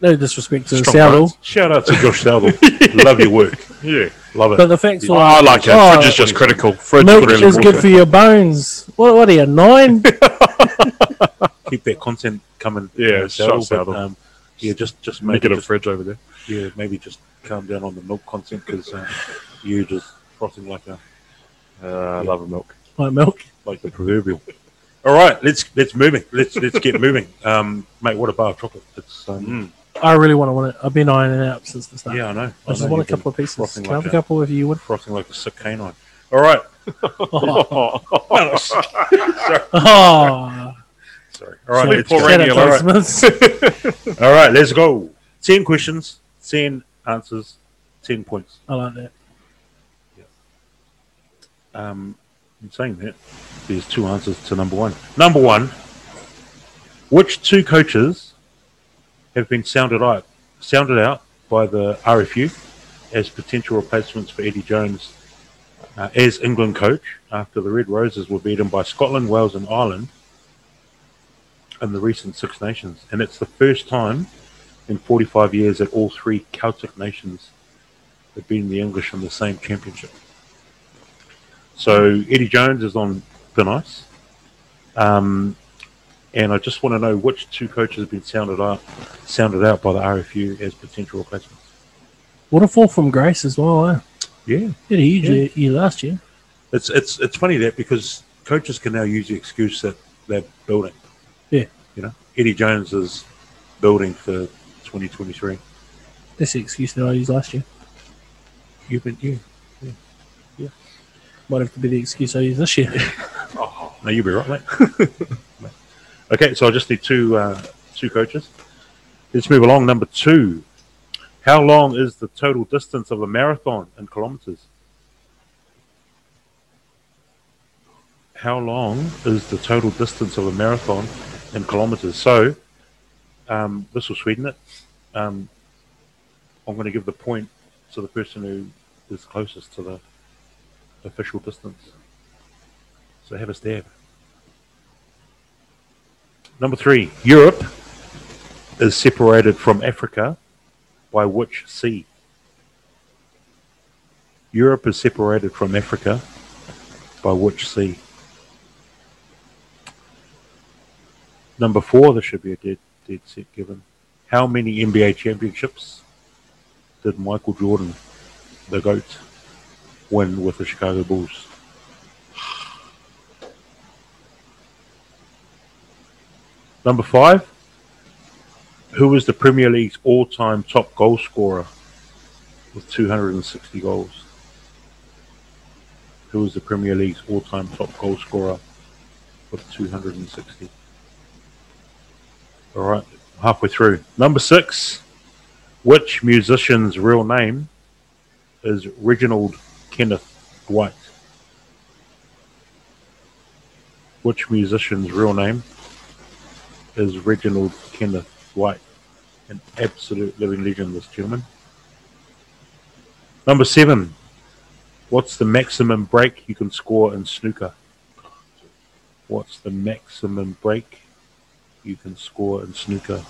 no disrespect to Strong Southall, minds. Shout out to Josh Southall. *laughs* Love your work. Yeah. Love it. but the facts Oh, were I like it. Oh, Fridge is just critical. Fridge milk is good for your bones. What, what are you, nine? *laughs* keep that content coming. Yeah, shout Southall, Southall. but, um, Yeah, just just maybe Negative just, fridge over there. yeah, maybe just calm down on the milk content because uh, you just frothing like a Uh, I love a milk. Like milk. like the proverbial. *laughs* All right, let's let's moving. Let's let's get moving. Um, mate, what a bar of chocolate! It's um, Mm. I really want to want it. I've been eyeing it out since the start. yeah, I know. I just know want a couple of pieces. frothing Can I have like a couple if you would? frothing like a sick canine. All right. *laughs* *laughs* Oh, Sorry. All right. Let's poor shout all right. *laughs* All right, let's go. Ten questions, ten answers, ten points. I like that. Yeah. Um, in saying that, there's two answers to number one. Number one, which two coaches have been sounded out sounded out by the RFU as potential replacements for Eddie Jones uh, as England coach after the Red Roses were beaten by Scotland, Wales, and Ireland in the recent Six Nations, and it's the first time in 45 years that all three Celtic nations have beaten the English in the same championship. So Eddie Jones is on thin ice. Um, and I just want to know which two coaches have been sounded out, sounded out by the RFU as potential replacements. What a fall from grace as well. Eh? Yeah, He had a huge Yeah. year last year. it's it's it's funny that because coaches can now use the excuse that they're building. Yeah. you Eddie Jones is building for 2023. That's the excuse that I used last year. You've been yeah. Might have to be the excuse I use this year. *laughs* No, you'll be right, mate. *laughs* okay, so I just need two uh, two coaches. Let's move along. Number two. How long is the total distance of a marathon in kilometers? How long is the total distance of a marathon in kilometers? So, um, this will sweeten it. Um, I'm going to give the point to the person who is closest to the official distance. So have a stab. Number three, Europe is separated from Africa by which sea? Europe is separated from Africa by which sea? Number four, this should be a dead, dead set given. How many NBA championships did Michael Jordan, the GOAT, win with the Chicago Bulls? Number five, who was the Premier League's all-time top goal scorer with 260 goals? Who was the Premier League's all-time top goal scorer with 260? All right, halfway through. Number six, which musician's real name is Reginald Kenneth Dwight? Which musician's real name is Reginald Kenneth Dwight? An absolute living legend, this gentleman. Number seven, what's the maximum break you can score in snooker? What's the maximum break you can score in snooker?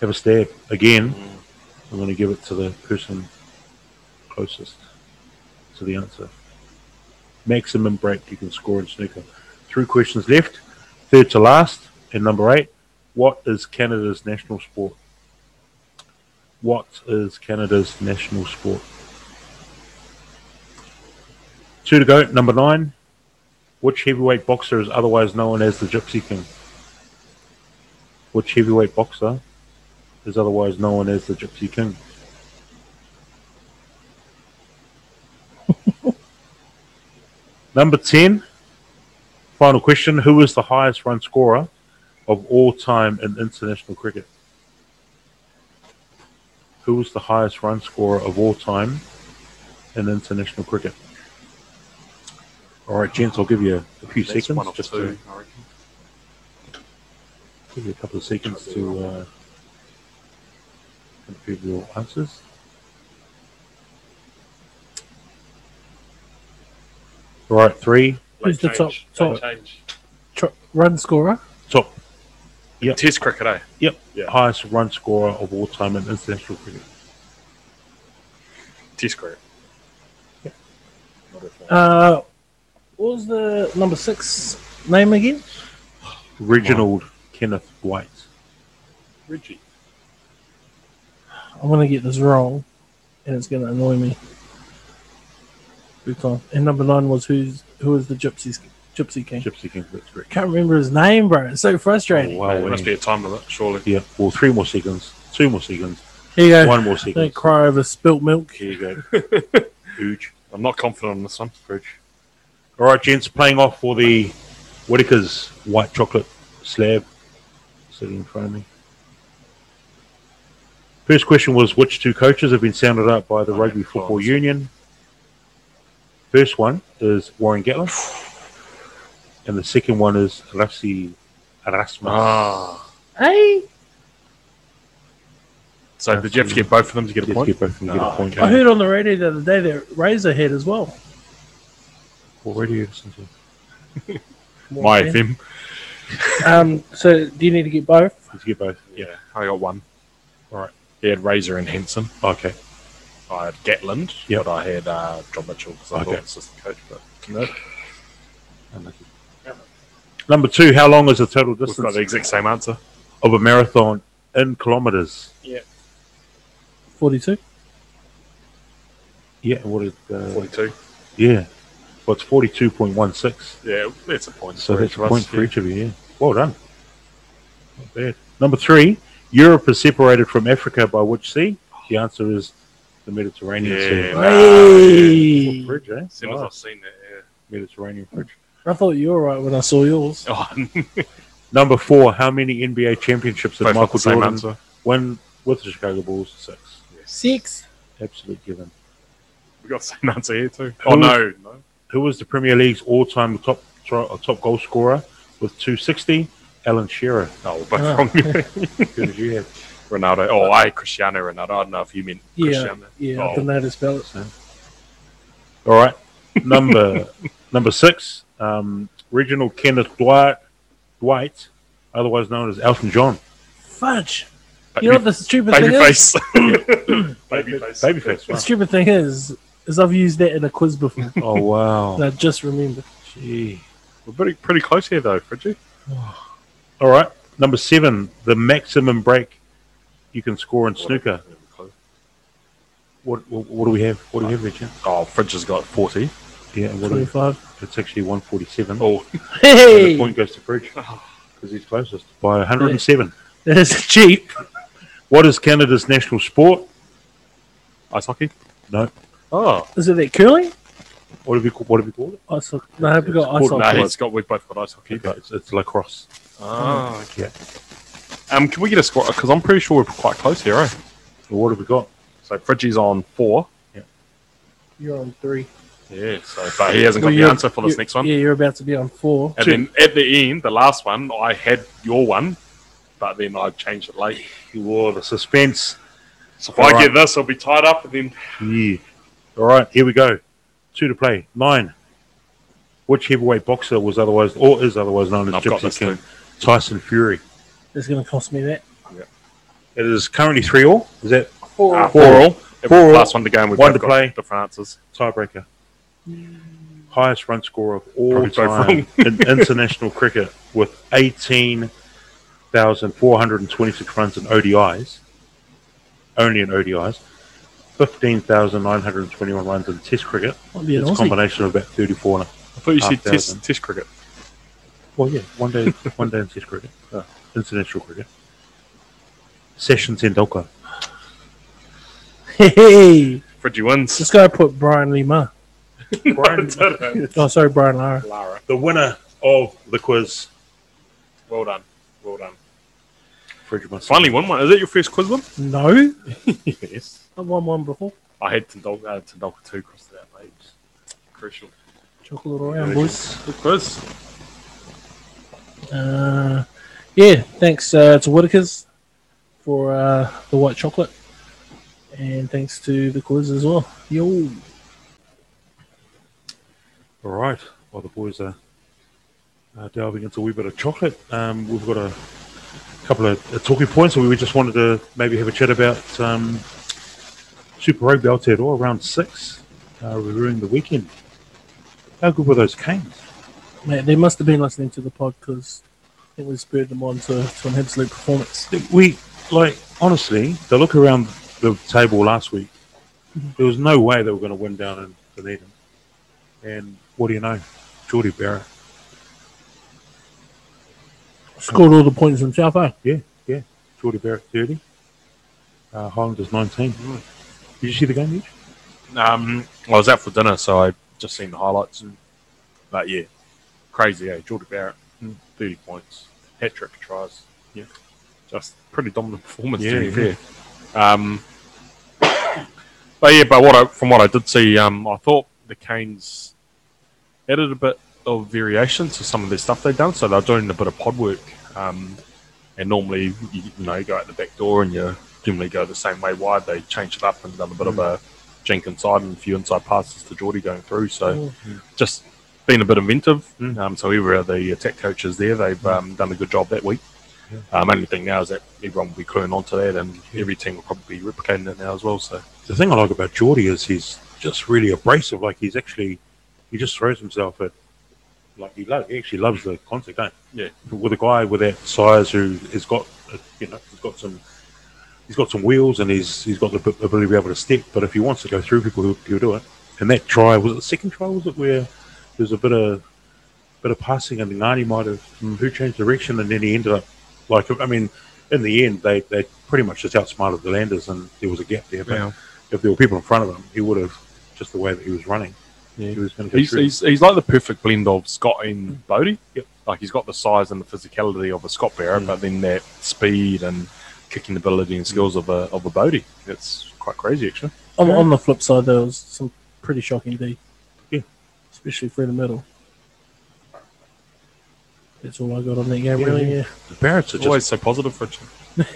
Have a stab. Again, I'm going to give it to the person closest to the answer. Maximum break you can score in snooker. Three questions left. Third to last, and number eight, what is Canada's national sport? What is Canada's national sport? Two to go. Number nine, which heavyweight boxer is otherwise known as the Gypsy King? Which heavyweight boxer is otherwise known as the Gypsy King? *laughs* Number 10, final question. Who is the highest run scorer of all time in international cricket? Who is the highest run scorer of all time in international cricket? All right, gents, I'll give you a few Next seconds one just two, to I reckon. give you a couple of seconds to uh, give your answers. All right, three, Who's the top- top- Tr- run scorer. top, Yep. Test cricket, eh? yep, Yeah. highest run scorer of all time in international cricket. Test cricket. Uh, what was the number six name again? Reginald Kenneth Dwight. Reggie. I'm gonna get this wrong, and it's gonna annoy me. Big time. And number nine was who's who was the Gypsies Gypsy King? Gypsy King. That's correct. Can't remember his name, bro. It's so frustrating. Oh, wow. there must be a time limit, surely. Yeah. Well, three more seconds. Two more seconds. Here you go. One more Don't cry over spilt milk. Here you go. *laughs* Huge. I'm not confident on this one. Fridge. All right, gents, playing off for the Whittaker's white chocolate slab sitting in front of me. First question was which two coaches have been sounded out by the Oh, Rugby yeah, Football class. Union? First one is Warren Gatland, and the second one is Rassie Erasmus. Ah. Hey, So did you have to get both of them to get a point? get both of them, get a Ah, point. I heard on the radio the other day that Razor had as well. Already you listen to? My FM. Um, so do you need to get both? Let's get both. Yeah, I got one. All right. He had Razor and Henson. Okay. I had Gatland, Yep. but I had uh, John Mitchell because I Okay. thought assistant coach. But no, Number two, how long is the total we've got distance the exact same answer. of a marathon in kilometres? Yeah. Forty-two. Yeah, what is uh, 42. Yeah. Well, it's 42.16. Yeah, that's a point. So that's a point us, for yeah. each of you, yeah. Well done. Not bad. Number three, Europe is separated from Africa by which sea? The answer is the Mediterranean Yeah, Sea. nah. Hey, Good bridge, eh? As soon as I've seen that, Mediterranean bridge. I thought you were right when I saw yours. Oh, *laughs* Number four, how many NBA championships did both Michael Jordan answer. win with the Chicago Bulls? Six. Six. Absolute given. We got the same answer here too. Oh no, no. Who was the Premier League's all-time top uh, top goal scorer with 260? Alan Shearer. No, we're both Ah. wrong. *laughs* Who did you have? Ronaldo. Oh, I Cristiano Ronaldo. I don't know if you meant Yeah, Cristiano. yeah. I Oh, didn't know to spell it. All right. Number *laughs* number six, um, Reginald Kenneth Dwight, Dwight, otherwise known as Elton John. Fudge. baby, You know what the stupid thing baby is? face. baby face. Babyface. The Wow. stupid thing is, is I've used that in a quiz before. *laughs* Oh wow. and I just remembered. Gee. We're pretty pretty close here though, Fridgie. *sighs* All right. Number seven, the maximum break you can score in snooker. What, what, what do we have? What do we have, Richard? Oh, Fridge has got 40. Yeah, what Twenty-five. it's actually 147. Oh, And *laughs* the point goes to Bridge because he's closest by 107. that is *laughs* cheap. What is Canada's national sport? ice hockey? No. Oh, Is it that curling? What have you, ca- what have you called it? Ice hockey. No, we got ice hockey. no, he's got, we've both got ice hockey. But, it's, it's lacrosse. oh, okay. Yeah. Um, can we get a score? Because I'm pretty sure we're quite close here, eh? Well, what have we got? So Fridgie's on four. Yeah. You're on three. Yeah, so but he hasn't got Well, the you're- answer for this you're- next one. Yeah, you're about to be on four. And then at the end, the last one, I had your one, but then I changed it late. Whoa, the suspense. So if All I right. get this, I'll be tied up, and then Yeah. All right, here we go. Two to play. Nine. Which heavyweight boxer was otherwise, or is otherwise known as I've Gypsy this King? too. Tyson Fury. It's going to cost me that. It is currently three all. Is that Four. Uh, Four. four all. Four all. Last one to go, and we've One both to play. different answers. tiebreaker? Highest run score of all Probably time in *laughs* international cricket with 18,426 runs in ODIs. Only in ODIs. 15,921 runs in Test cricket. Might be It's a combination of about 34 and a I thought you said test, test cricket. Well, yeah, one day, *laughs* one day in Test cricket, uh, international cricket. Sachin Tendulkar. Hey, Fridgie wins. this guy put Brian Lima. Brian, *laughs* *laughs* Oh, sorry, Brian Lara. Lara. the winner of the quiz. Well done. Well done. Fridge must- Finally won one. Is that your first quiz one? No, *laughs* yes. I've won one before. I had Tendulkar, uh, Tendulkar 2 crossed it out, mate. Crucial. Chocolate around, boys. Good quiz. Uh, yeah, thanks uh, to Whittakers for uh, the white chocolate. And thanks to the quiz as well. Yo. All right. While the boys are uh, delving into a wee bit of chocolate, um, we've got a couple of uh, talking points. So we just wanted to maybe have a chat about um, Super Rugby Aotearoa round six, uh, reviewing the weekend. How good were those canes? Man, they must have been listening to the pod because I think we spurred them on to, to an absolute performance. We like honestly, the look around the table last week, there was no way they were going to win down in Dunedin. And what do you know, Jordie Barrett? Scored all the points himself, eh? Yeah, yeah. Jordie Barrett thirty, uh, Highlanders nineteen. Did you see the game, Mitch? Um, I was out for dinner, so I just seen the highlights. But yeah, crazy, eh? Jordan Barrett, Hmm. 30 points, hat trick tries. Yeah, just pretty dominant performance Yeah, to be yeah. fair. Um, *coughs* but yeah, but what I, from what I did see, um, I thought the Canes added a bit of variation to some of their stuff they've done. So they're doing a bit of pod work, um, and normally you, you know you go out the back door and you generally go the same way wide. They change it up and done a bit of a jink inside and a few inside passes to Jordie going through. So just been a bit inventive. Mm. Um, so whoever are the attack coaches there, they've um, done a good job that week. Um, only thing now is that everyone will be cluing onto that, and every team will probably be replicating it now as well. So The thing I like about Jordie is he's just really abrasive. Like he's actually, he just throws himself at, like he, lo- he actually loves the contact. Don't he? Yeah. With a guy with that size who has got, you know, he's got some, he's got some wheels and he's he's got the ability to be able to step. But if he wants to go through people, he'll, he'll do it. And that try was it the second try? Was it where there was a bit of bit of passing and Ngani might have hmm, who changed direction and then he ended up like I mean, in the end they they pretty much just outsmarted the Landers and there was a gap there. But Yeah. if there were people in front of him, he would have just the way that he was running. Yeah. he was going to he's, he's, he's like the perfect blend of Scott and Bodie. Yep. Like he's got the size and the physicality of a Scott Barrett, Mm. but then that speed and kicking ability and skills of a of a Bodie. It's quite crazy actually. On, on the flip side, there was some pretty shocking D. Yeah. Especially through the middle. That's all I got on that game, Yeah, really. yeah. Yeah. the Barretts are just Always so positive for him.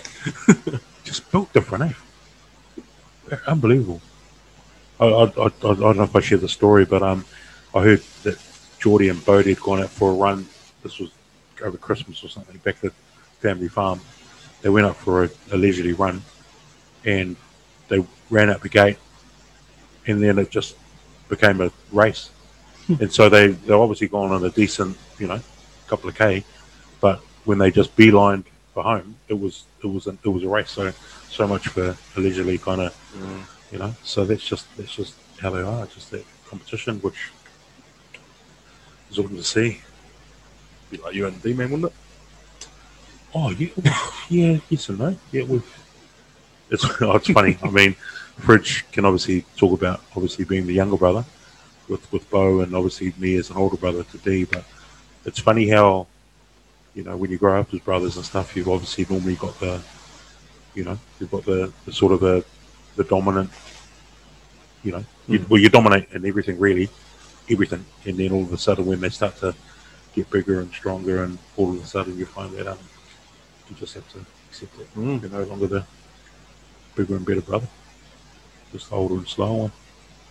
*laughs* just built different, eh? They're unbelievable. I, I, I, I don't know if I share the story, but um, I heard that Jordie and Bodie had gone out for a run. This was over Christmas or something, back at the family farm. They went up for a, a leisurely run, and they ran out the gate, and then it just became a race. and so they they obviously gone on a decent, you know, couple of k, but when they just beelined for home, it was it was a, it was a race. So so much for a leisurely kind of you know. So that's just that's just how they are. Just that competition, which is awesome to see. Be like you and D man, wouldn't it? Oh yeah, *laughs* yeah, yes and no. Yeah, we've. It's *laughs* oh, it's funny. I mean, Fridge can obviously talk about obviously being the younger brother with with Bo, and obviously me as an older brother to D. But it's funny how you know when you grow up as brothers and stuff, you've obviously normally got the you know you've got the, the sort of the the dominant. You know, you, well, you dominate in everything really, everything, and then all of a sudden when they start to get bigger and stronger, and all of a sudden you find that um, you just have to accept it. Mm. You're no longer the bigger and better brother, just the older and slower one.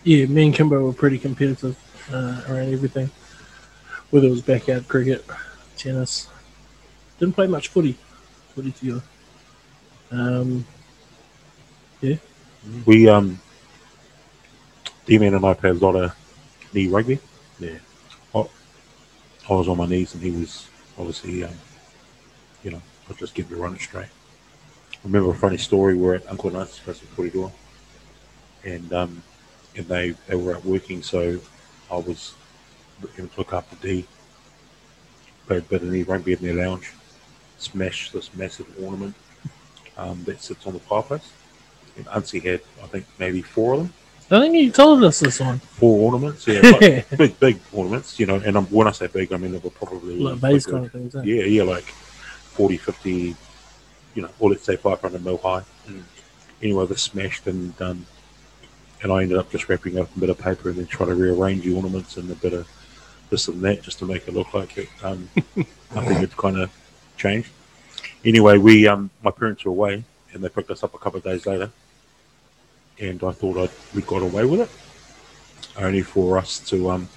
Yeah, me and Kimbo were pretty competitive uh, around everything. Whether it was backyard cricket, tennis. Didn't play much footy. Footy together. Um, We um, D-Man and I played a lot of knee rugby. Yeah. I, I was on my knees and he was obviously, um, you know, I just get me running straight. I remember a funny story where at Uncle Knight's place in Door, and um, and they they were out working, so I was looking to look after D. Played a bit of knee rugby in their lounge, smashed this massive ornament um, that sits on the fireplace. And had, I think, maybe four of them I think you told us this one. four ornaments, yeah, like *laughs* big, big ornaments, you know. And um, when I say big, I mean they were probably Like bigger. kind of things. Eh? yeah, yeah, like 40, 50, you know, or let's say 500 mil high. Anyway, they're smashed and um, and I ended up just wrapping up a bit of paper and then trying to rearrange the ornaments and a bit of this and that just to make it look like it. Um, *laughs* I think had kind of changed. Anyway, we um, my parents were away and they picked us up a couple of days later, and I thought I'd, we got away with it, only for us to um,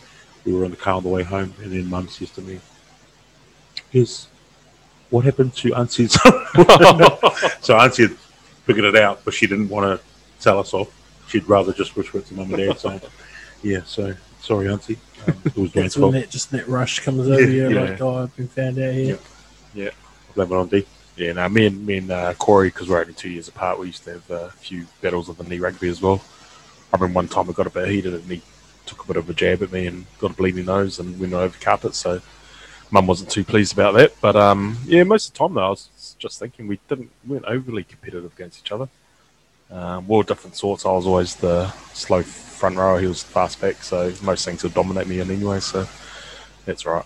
we were in the car on the way home, and then Mum says to me, "Is what happened to Auntie's?" *laughs* so Auntie had figured it out, but she didn't want to tell us off. She'd rather just whisper it to Mum and Dad. So, yeah, so sorry, Auntie. Um, it was That's when fault. that just that rush comes over *laughs* you, Yeah. like, oh, I've been found out here. Yeah. I blame it on D. Yeah, no, me and me and uh, Corey, because we're only two years apart, we used to have a few battles of the knee rugby as well. I remember one time I got a bit heated and he took a bit of a jab at me and got a bleeding nose and went over carpet. So mum wasn't too pleased about that. But um, yeah, most of the time though, I was just thinking we didn't we weren't overly competitive against each other. Um, we were different sorts. I was always the slow front rower. He was fast back, so most things would dominate me in anyway. So that's right.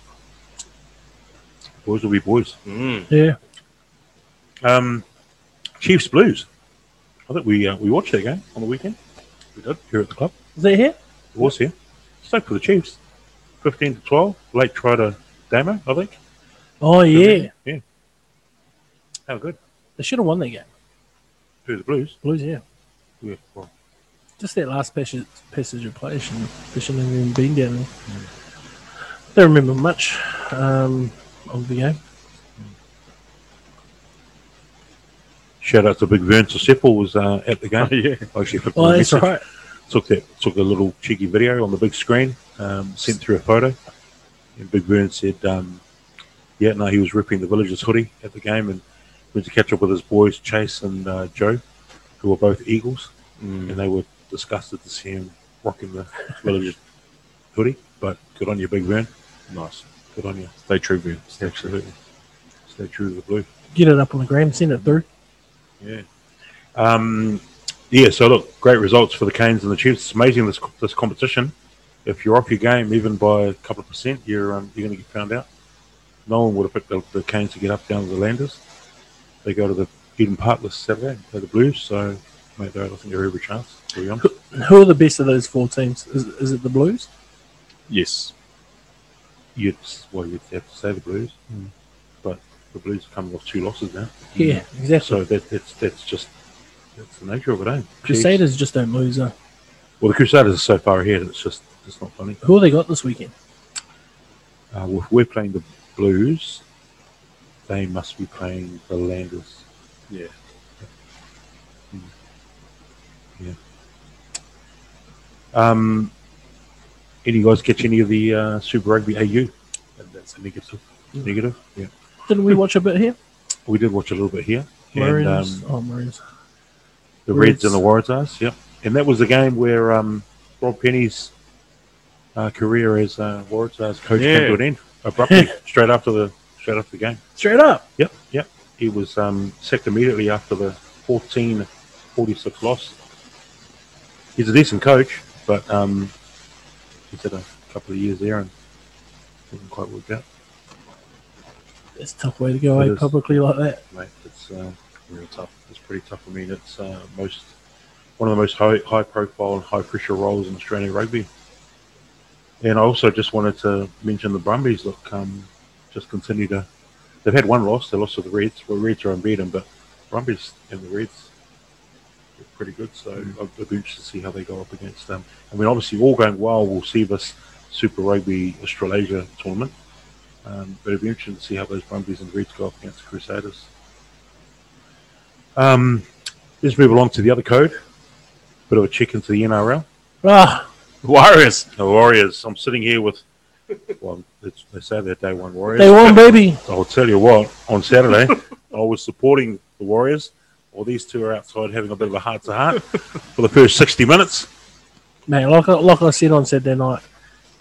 Boys will be boys. Yeah. Um, Chiefs Blues. I think we uh, we watched that game on the weekend. We did here at the club. Is it here? It was here. Stuck for the Chiefs. Fifteen to twelve. Late try to Damo, I think. Oh yeah. Yeah. How good. They should have won that game. Who the Blues? Blues, yeah. Yeah. Well, Just that last passage, passage of play. Shouldn't, they shouldn't have even been down there. Don't remember much um, of the game. Shout out to Big Vern to Sepple was uh, at the game. yeah. Actually, flipped Oh, me a that's right. took that took a little cheeky video on the big screen, um, sent through a photo, and Big Vern said, um, "Yeah, no, he was ripping the villagers hoodie at the game and went to catch up with his boys Chase and uh, Joe, who were both Eagles, and they were disgusted to see him rocking the villagers *laughs* hoodie. But good on you, Big Vern. Nice. Good on you. Stay true, Vern. Absolutely. Stay true to the blue. Get it up on the gram, send it through. Yeah. Um, yeah, so look, great results for the Canes and the Chiefs. It's amazing this this competition. If you're off your game even by a couple of percent, you're um, you're going to get found out. No one would have picked the, the Canes to get up down to the Landers. They go to the Eden Park this Saturday, play the Blues, so mate, I think they're every chance. Who are the best of those four teams? Is, is it the Blues? Yes. You'd well, you'd have to say the Blues, but the Blues are coming off two losses now, Yeah, exactly. so that, that's that's just that's the nature of it. Eh? Chiefs- Crusaders just don't lose. Uh. Well, the Crusaders are so far ahead; it's just it's not funny. Who have they got this weekend? Uh, well, if we're playing the Blues, they must be playing the Landers. Yeah. Yeah. Um, any guys catch any of the uh, Super Rugby AU? That's a negative. Negative. Yeah, Didn't we watch a bit here? we did watch a little bit here. And um, oh, Maroons. the Reds. Reds and the Waratahs. Yep. And that was the game where um, Rob Penney's uh, career as uh, Waratahs coach Yeah. came to an end abruptly, *laughs* straight after the straight after the game. Straight up. Yep, yep. He was um, sacked immediately after the 14 46 loss. He's a decent coach, but um, he's had a couple of years there and didn't quite work out. It's a tough way to go It away is. publicly like that. Mate, it's uh, real tough. It's pretty tough. I mean, it's uh, most one of the most high, high profile and high pressure roles in Australian rugby. And I also just wanted to mention the Brumbies. Look, um, just continue to. They've had one loss. They lost to the Reds. Well, Reds are unbeaten, but Brumbies and the Reds are pretty good. So I'll, I'll be interested to see how they go up against them. I mean, obviously, all going well, we'll see this Super Rugby Australasia tournament. Um, but it'll be interesting to see how those Brumbies and Reds go up against the Crusaders. Um, let's move along to the other code. Bit of a check into the NRL. Ah, Warriors. The Warriors. I'm sitting here with, well, it's, they say they're day one Warriors. they won, baby. I'll tell you what, on Saturday, I was supporting the Warriors. Well, these two are outside having a bit of a heart to heart for the first 60 minutes. Man, like, like I said on Saturday night,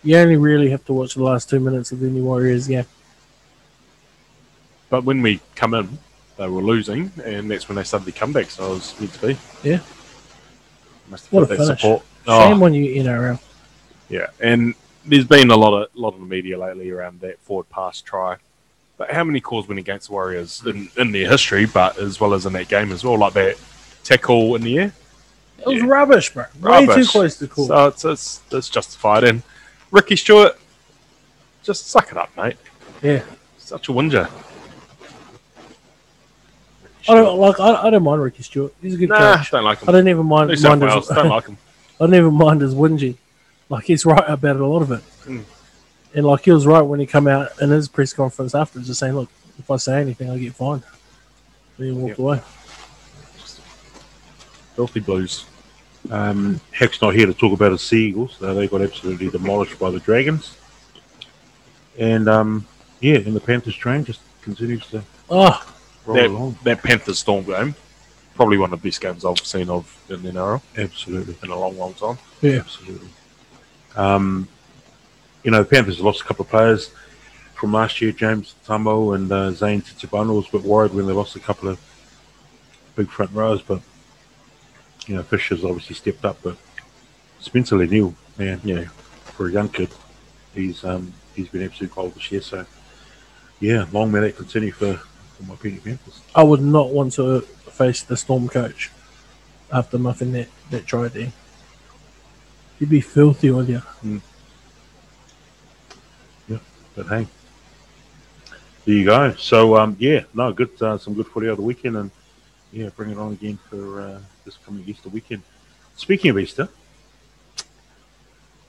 you only really have to watch the last two minutes of any Warriors game. But when we come in, they were losing, and that's when they started the comeback. So I was meant to be. Yeah. Must have What a that finish. support. Shame Oh, on you, in NRL. yeah, and there's been a lot of lot of the media lately around that forward pass try. But how many calls went against the Warriors in, in their history, but as well as in that game as well, like that tackle in the air? It was Yeah. rubbish, bro. Way too Rubbish. close to call. So it's, it's, it's justified. And Ricky Stuart, just suck it up, mate. yeah. Such a whinger. I don't like. I, I don't mind Ricky Stuart. He's a good Nah, coach. don't like him. I don't even mind, New mind South his, Wales, don't like him. *laughs* I don't even mind his whingy. Like he's right about a lot of it. Mm. And like he was right when he come out in his press conference after, just saying, "Look, if I say anything, I get fined." Then he walked Yep. away. Filthy Blues. Um, Heck's not here to talk about his Sea Eagles. Uh, they got absolutely demolished by the Dragons. And um, yeah, and the Panthers train just continues to Oh, roll that, along. that Panthers Storm game, probably one of the best games I've seen of in the NRL Absolutely. in a long, long time. Yeah. Absolutely. Um, you know, the Panthers lost a couple of players from last year. James Tamou and uh, Zane Tetevano was a bit worried when they lost a couple of big front rows, but you know, Fisher's obviously stepped up. But Spencer Leniu, man, you know, for a young kid, he's um, he's been absolute gold this year. So yeah, long may that continue for, for my Penny Panthers. I would not want to face the Storm coach after muffing that, that try there. He'd be filthy with you. Yeah, but hey, there you go. So um, yeah, no, good, uh, some good footy over the weekend, and yeah, bring it on again for uh, this coming Easter weekend. Speaking of Easter,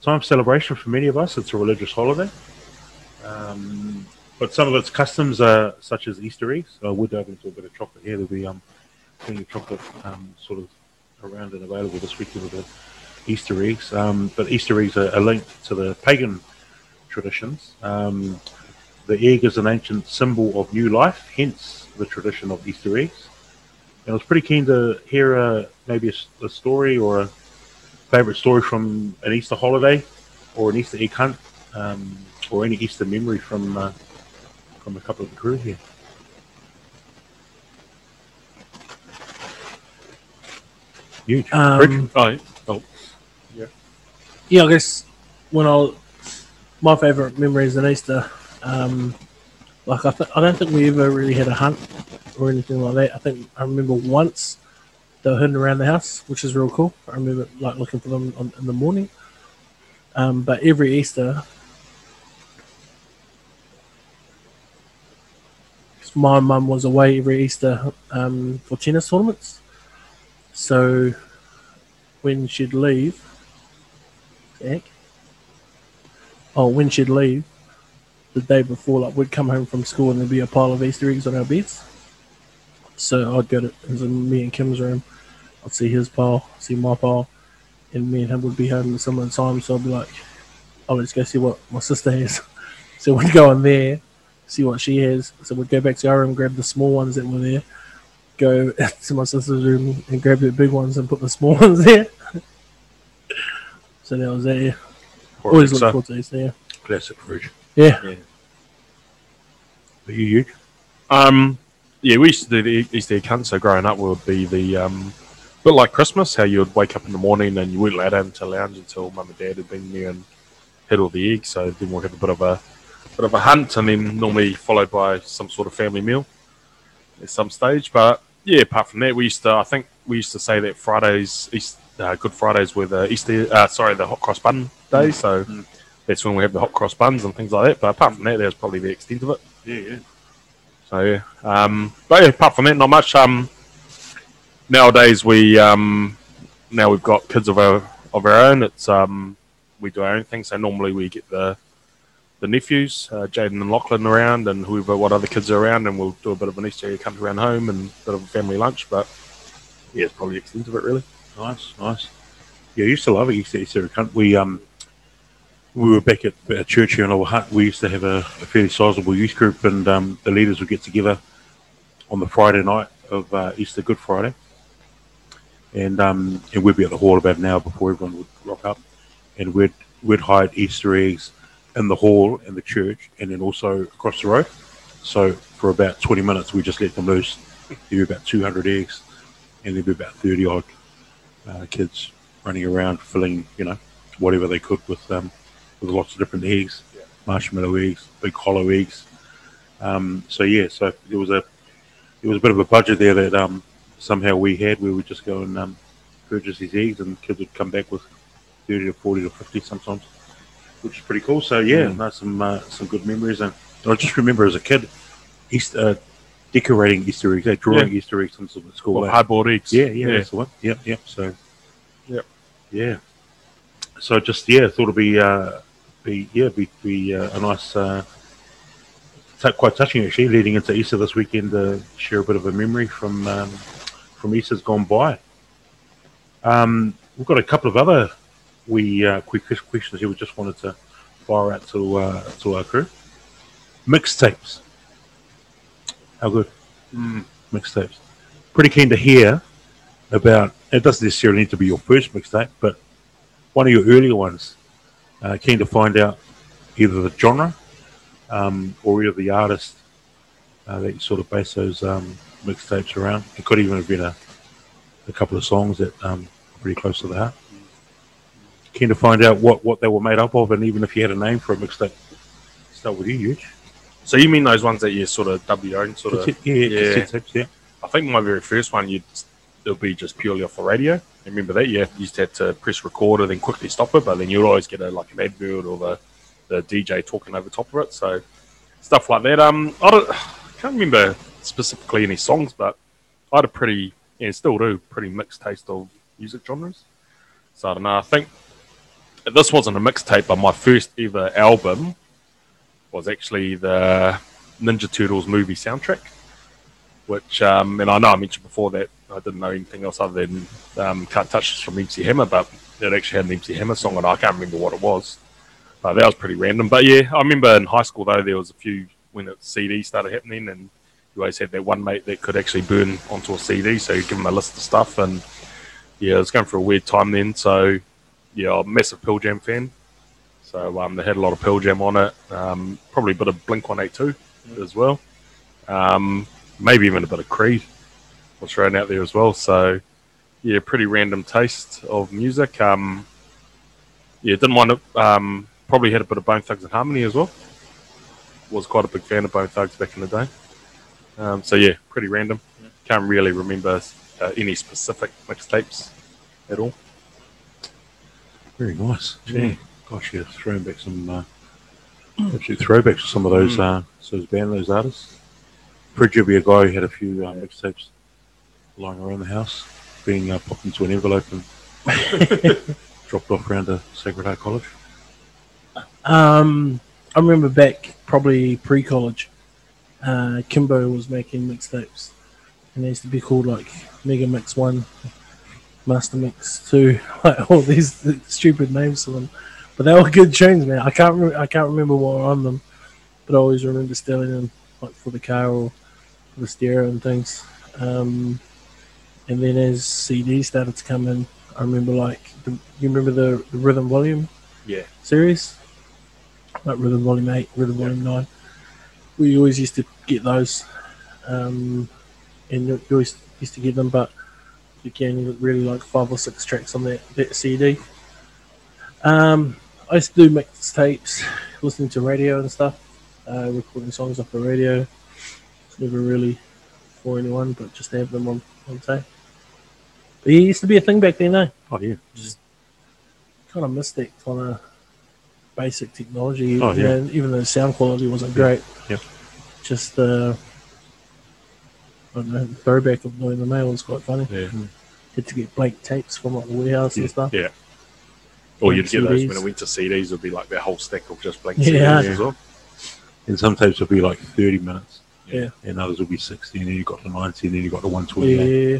time celebration for many of us. It's a religious holiday, um, but some of its customs are such as Easter eggs. So we're diving into a bit of chocolate here. There'll be um, plenty of chocolate um, sort of around and available this weekend with the Easter eggs. Um, but Easter eggs are, are linked to the pagan traditions. Um, the egg is an ancient symbol of new life, hence the tradition of Easter eggs. I was pretty keen to hear uh, maybe a story or a favourite story from an Easter holiday or an Easter egg hunt um, or any Easter memory from uh, from a couple of the crew here. Huge. Um, Rich? Oh, yeah. oh Yeah, I guess when I my favourite memory is an Easter, um, like I, th- I don't think we ever really had a hunt or anything like that. I think I remember once they were hidden around the house, which is real cool. I remember like looking for them on, in the morning. Um, but every Easter, my mum was away every Easter um, for tennis tournaments. So when she'd leave, Jack. Oh, when she'd leave the day before, like we'd come home from school and there'd be a pile of Easter eggs on our beds. So I'd go to me and Kim's room. I'd see his pile, see my pile, and me and him would be home at similar time. So I'd be like, "Oh, let's go see what my sister has." *laughs* So we'd go in there, see what she has. So we'd go back to our room, grab the small ones that were there, go *laughs* to my sister's room and grab the big ones and put the small *laughs* ones there. So that was. Yeah. Always look forward to Easter. Yeah. Classic fridge. Yeah. Are Um, yeah, we used to do the Easter egg hunt. So growing up, would be the um, bit like Christmas, how you would wake up in the morning and you weren't allowed out into lounge until mum and dad had been there and hid all the eggs. So then we'll have a bit of a bit of a hunt, and then normally followed by some sort of family meal at some stage. But yeah, apart from that, we used to. I think we used to say that Fridays, East, uh, Good Fridays, were the Easter. Uh, sorry, the hot cross bun day. So that's when we have the hot cross buns and things like that. But apart from that, that was probably the extent of it. Yeah, yeah. So yeah, um, but yeah, apart from that, not much. Um, nowadays we um, now we've got kids of our of our own. It's um, we do our own thing. So normally we get the the nephews, uh, Jaden and Lachlan around, and whoever what other kids are around, and we'll do a bit of an Easter egg hunt around home and a bit of a family lunch. But yeah, it's probably the extent of it really. Nice, nice. Yeah, I used to love it. Easter egg hunt. We um we were back at, at church here in Lower Hutt. We used to have a, a fairly sizable youth group, and um, the leaders would get together on the Friday night of uh, Easter Good Friday, and um, and we'd be at the hall about an hour before everyone would rock up, and we'd we'd hide Easter eggs in the hall in the church, and then also across the road. So for about twenty minutes, we just let them loose. There'd be about two hundred eggs, and there'd be about thirty odd uh, kids running around filling, you know, whatever they could with um, with lots of different eggs, marshmallow eggs, big hollow eggs. Um, so yeah, so there was a there was a bit of a budget there that um, somehow we had. Where we just go and um, purchase these eggs, and kids would come back with thirty to forty to fifty sometimes, which is pretty cool. So yeah, no, some uh, some good memories. And I just remember as a kid, Easter uh, decorating Easter eggs, eh, drawing Easter eggs from school. Well, eh? hardboard eggs. Yeah, yeah, that's the one. Yep, yep. So, Yep. yeah. So just yeah, thought it'd be uh, be yeah, be be uh, a nice, uh, t- quite touching actually, leading into Easter this weekend. Uh, share a bit of a memory from um, from Easter's gone by. Um, we've got a couple of other we uh, quick questions here. We just wanted to fire out to uh, to our crew. Mixtapes. How good? mixtapes. Pretty keen to hear about. It doesn't necessarily need to be your first mixtape, but one of your earlier ones. Uh, keen to find out either the genre um, or either the artist uh, that you sort of base those um, mixtapes around. It could even have been a, a couple of songs that um, are pretty close to the heart. Keen to find out what, what they were made up of, and even if you had a name for a mixtape. Start with you, Huge. So you mean those ones that you sort of dub your own sort of? Yeah, yeah. tapes, yeah. I think my very first one, you'd it'll be just purely off the radio. Remember that? You used to have to press record and then quickly stop it, but then you'd always get a like an advert or the, the DJ talking over top of it. So stuff like that. Um, I don't, can't remember specifically any songs, but I had a pretty, yeah, still do, pretty mixed taste of music genres. So I don't know. I think this wasn't a mixtape, but my first ever album was actually the Ninja Turtles movie soundtrack which um, and I know I mentioned before that I didn't know anything else other than um, "Can't Touch This" from MC Hammer, but it actually had an MC Hammer song on. it. I can't remember what it was, but that was pretty random. But yeah, I remember in high school though there was a few when the CD started happening, and you always had that one mate that could actually burn onto a CD, so you give him a list of stuff, and yeah, it was going for a weird time then. So yeah, I'm a massive Pearl Jam fan. So um, they had a lot of Pearl Jam on it, um, probably a bit of Blink One Eight Two as well. Um, maybe even a bit of Creed was thrown out there as well. So, yeah, pretty random taste of music. Um, yeah, didn't want to. Um, probably had a bit of Bone Thugs and Harmony as well. Was quite a big fan of Bone Thugs back in the day. Um, so yeah, pretty random. Can't really remember uh, any specific mixtapes at all. Very nice. Gee, gosh, you're throwing back some uh, absolute throwbacks to some of those uh, those band those artists. Fridge a guy who had a few uh, mixtapes lying around the house, being uh, popped into an envelope and *laughs* dropped off around to Sacred Heart College. Um, I remember back probably pre-college, uh, Kimbo was making mixtapes, and they used to be called like Mega Mix One, Master Mix Two, *laughs* like all these stupid names for them. But they were good tunes, man. I can't re- I can't remember what were on them, but I always remember stealing them like for the car or for the stereo and things. Um, and then as CDs started to come in, I remember like the, you remember the, the Rhythm Volume Yeah. series, like Rhythm Volume Eight, Rhythm Volume Nine. We always used to get those, um, and you always used to get them, but you can really like five or six tracks on that, that CD. Um, I used to do mixtapes, listening to radio and stuff, uh, recording songs off the radio. It's never really for anyone, but just to have them on on tape. But it used to be a thing back then, though Oh yeah, kind of missed that kind of basic technology. Oh, you yeah. know, even though the sound quality wasn't great. Yep. Just the I don't know, the throwback of knowing the mail was quite funny. Yeah. Mm. Had to get blank tapes from like the warehouse and stuff. Yeah. Or you'd get those when it went to CDs, it would be like that whole stack of just blank Yeah. CDs as well. and sometimes it'd be like thirty minutes, Yeah. and others would be sixty, and then you got to ninety, and then you got to one twenty. Yeah.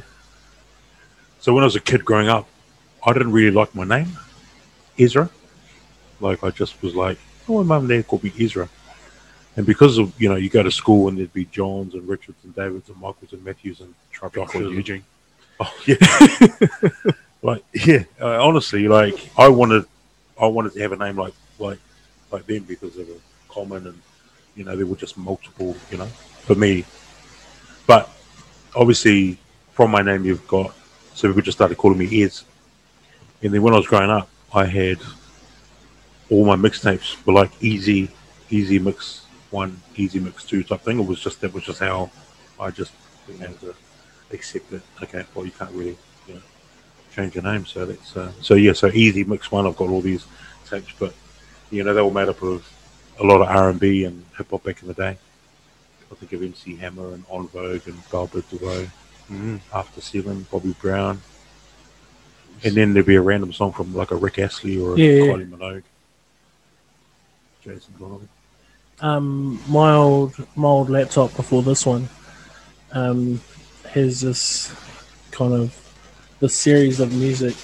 So when I was a kid growing up, I didn't really like my name, Ezra. Like I just was like, oh, my mum and dad called me Ezra. And because of you know, you go to school and there'd be Johns and Richards and Davids and Michaels and Matthews and Try to be called Joshes. Eugene. *laughs* Oh yeah, *laughs* like yeah. Uh, honestly, like I wanted, I wanted to have a name like like like them because they were common and you know there were just multiple. You know, for me. But obviously, from my name, you've got so people just started calling me Ez. And then when I was growing up, I had all my mixtapes were like easy, easy mix one, easy mix two type thing. It was just that was just how I just began to accept it. Okay, well you can't really you know, change your name, so that's uh, so yeah. So easy mix one. I've got all these tapes, but you know they were made up of a lot of R and B and hip hop back in the day. I think of MC Hammer and En Vogue and Gilbert DeVoe, After Seven, Bobby Brown, and then there'd be a random song from like a Rick Astley or a Yeah, yeah. Kylie Minogue, Jason Donovan. Um, my old my old laptop before this one um, has this kind of the series of music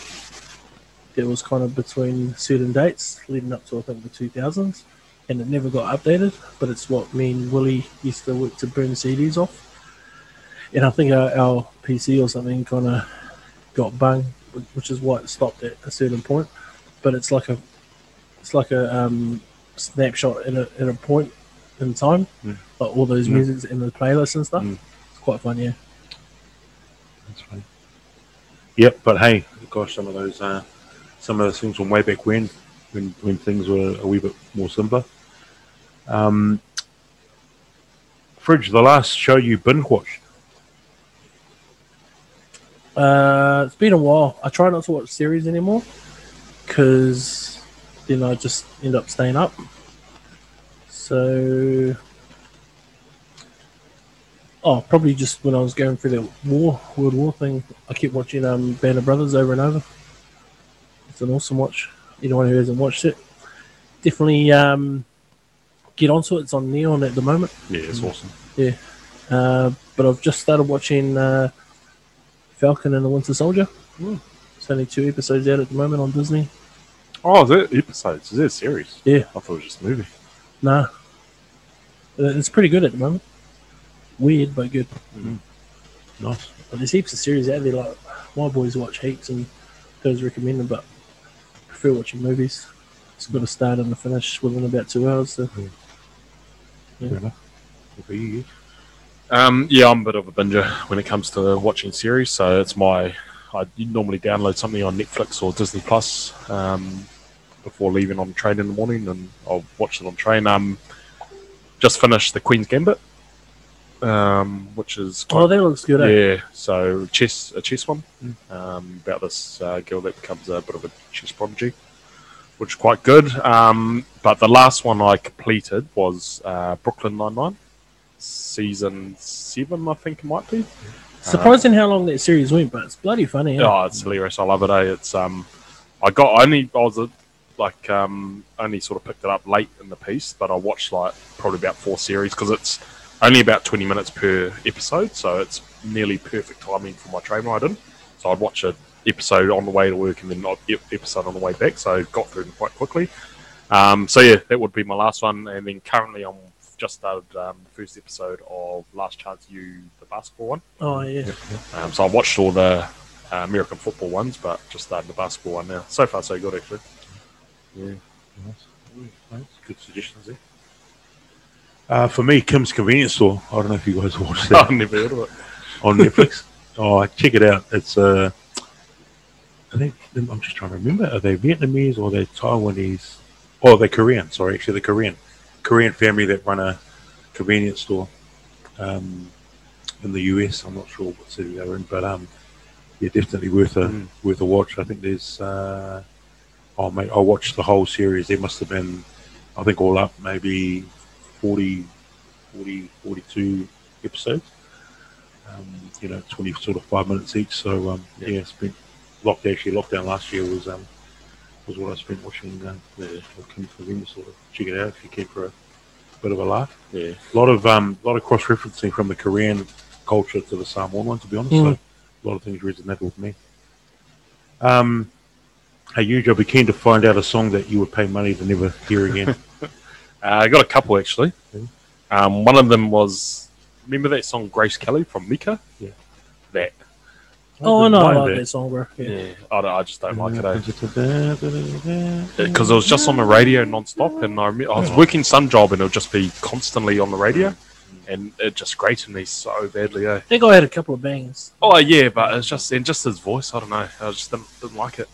that was kind of between certain dates leading up to I think the two thousands, and it never got updated. But it's what me and Willie used to work to burn CDs off. And I think our, our PC or something kind of got bung, which is why it stopped at a certain point. But it's like a it's like a um, snapshot in a in a point in time, Mm. like all those Mm. musics in the playlist and stuff. Mm. It's quite fun, yeah. That's funny. Yep, but hey, gosh, some of those uh, some of those things from way back when, when when things were a wee bit more simpler. Um, Fridge, the last show you binge watched. Uh, it's been a while. I try not to watch series anymore because then I just end up staying up. So, oh, probably just when I was going through the war, World War thing, I kept watching um, Band of Brothers over and over. It's an awesome watch. Anyone who hasn't watched it, definitely um, get onto it. It's on Neon at the moment. Yeah, it's awesome. Yeah. Uh, but I've just started watching uh, Falcon and the Winter Soldier. Hmm. It's only two episodes out at the moment on Disney. Oh, is it episodes? Is it a series? Yeah. I thought it was just a movie. Nah, Uh, it's pretty good at the moment. Weird but good. Mm-hmm. Nice. But there's heaps of series out there. Like my boys watch heaps and those recommend them, but I prefer watching movies. It's got to start and a finish within about two hours. So hmm. Fair enough. What about you? Um, yeah, I'm a bit of a binger when it comes to watching series. So it's my I normally download something on Netflix or Disney Plus um, before leaving on train in the morning, and I'll watch it on train. Um, just finished the Queen's Gambit, um, which is oh, that looks good. Eh? yeah. So chess, a chess one um, about this uh, girl that becomes a bit of a chess prodigy, which is quite good. Um, but the last one I completed was uh, Brooklyn Nine Nine, season seven, I think it might be. Surprising how long that series went, but it's bloody funny. eh? Oh, it's hilarious. I love it. Eh? It's um, I got only I was uh, like um only sort of picked it up late in the piece, but I watched like probably about four series because it's only about twenty minutes per episode, so it's nearly perfect timing for my train ride in. So I'd watch an episode on the way to work and then an episode on the way back, so I got through them quite quickly. Um, so yeah, that would be my last one, and then currently I'm just started um, the first episode of Last Chance U, the basketball one. Oh yeah. Um, so I watched all the uh, American football ones, but just started the basketball one now. So far, so good actually. Nice. Nice. Good suggestions there. Uh, for me, Kim's Convenience Store. I don't know if you guys watched that. *laughs* I've never heard of it. on Netflix. *laughs* oh, check it out. It's uh, I think I'm just trying to remember. Are they Vietnamese or they Taiwanese? Oh, they're Korean. Sorry, actually, they're Korean. Korean family that run a convenience store um, in the US. I'm not sure what city they're in, but um, yeah, definitely worth a Mm. worth a watch. I think there's. Uh, oh mate, I watched the whole series. There must have been, I think all up maybe 40, 40 42 episodes um, you know, 20 sort of five minutes each. So, um, Yeah. yeah, spent locked actually lockdown last year was um, was what I spent watching uh, the Kim Convenience sort of check it out if you care for a bit of a laugh. Yeah. A lot of um, a lot of cross referencing from the Korean culture to the Samoan one, to be honest. Mm. So a lot of things resonated with me. Um, hey, Huge, I'd be keen to find out a song that you would pay money to never hear again. *laughs* Uh, I got a couple actually. Mhm. Um, one of them was remember that song Grace Kelly from Mika. Yeah. That. Oh no, I Mind like it. that song, bro. Yeah. Yeah. I, I just don't like it. it. Because it was just on the radio non-stop, and I, I was working some job, and it would just be constantly on the radio, and it just grated me so badly. Eh? I think I had a couple of bangs. Oh yeah, but it's just and just his voice. I don't know. I just didn't, didn't like it.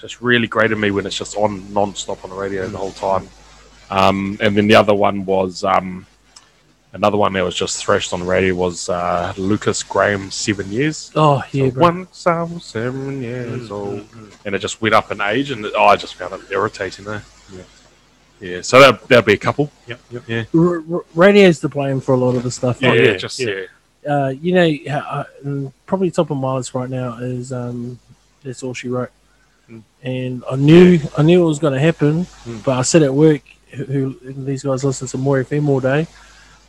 Just really grated me when it's just on non-stop on the radio the whole time. Um, and then the other one was um, another one that was just thrashed on the radio was uh, Lukas Graham Seven Years. Oh yeah, So once I was seven years old, and it just went up in age, and oh, I just found it irritating. There. Yeah. Yeah. So that that'd be a couple. Yep, yep. R- r- radio's to blame for a lot of the stuff. Yeah. Yeah, just yeah. yeah. Uh, you know, how- uh, mm, probably top of my list right now is um, that's all she wrote. Mm. And I knew I knew it was going to happen, Mm. but I said at work, who, who these guys listen to more FM all day,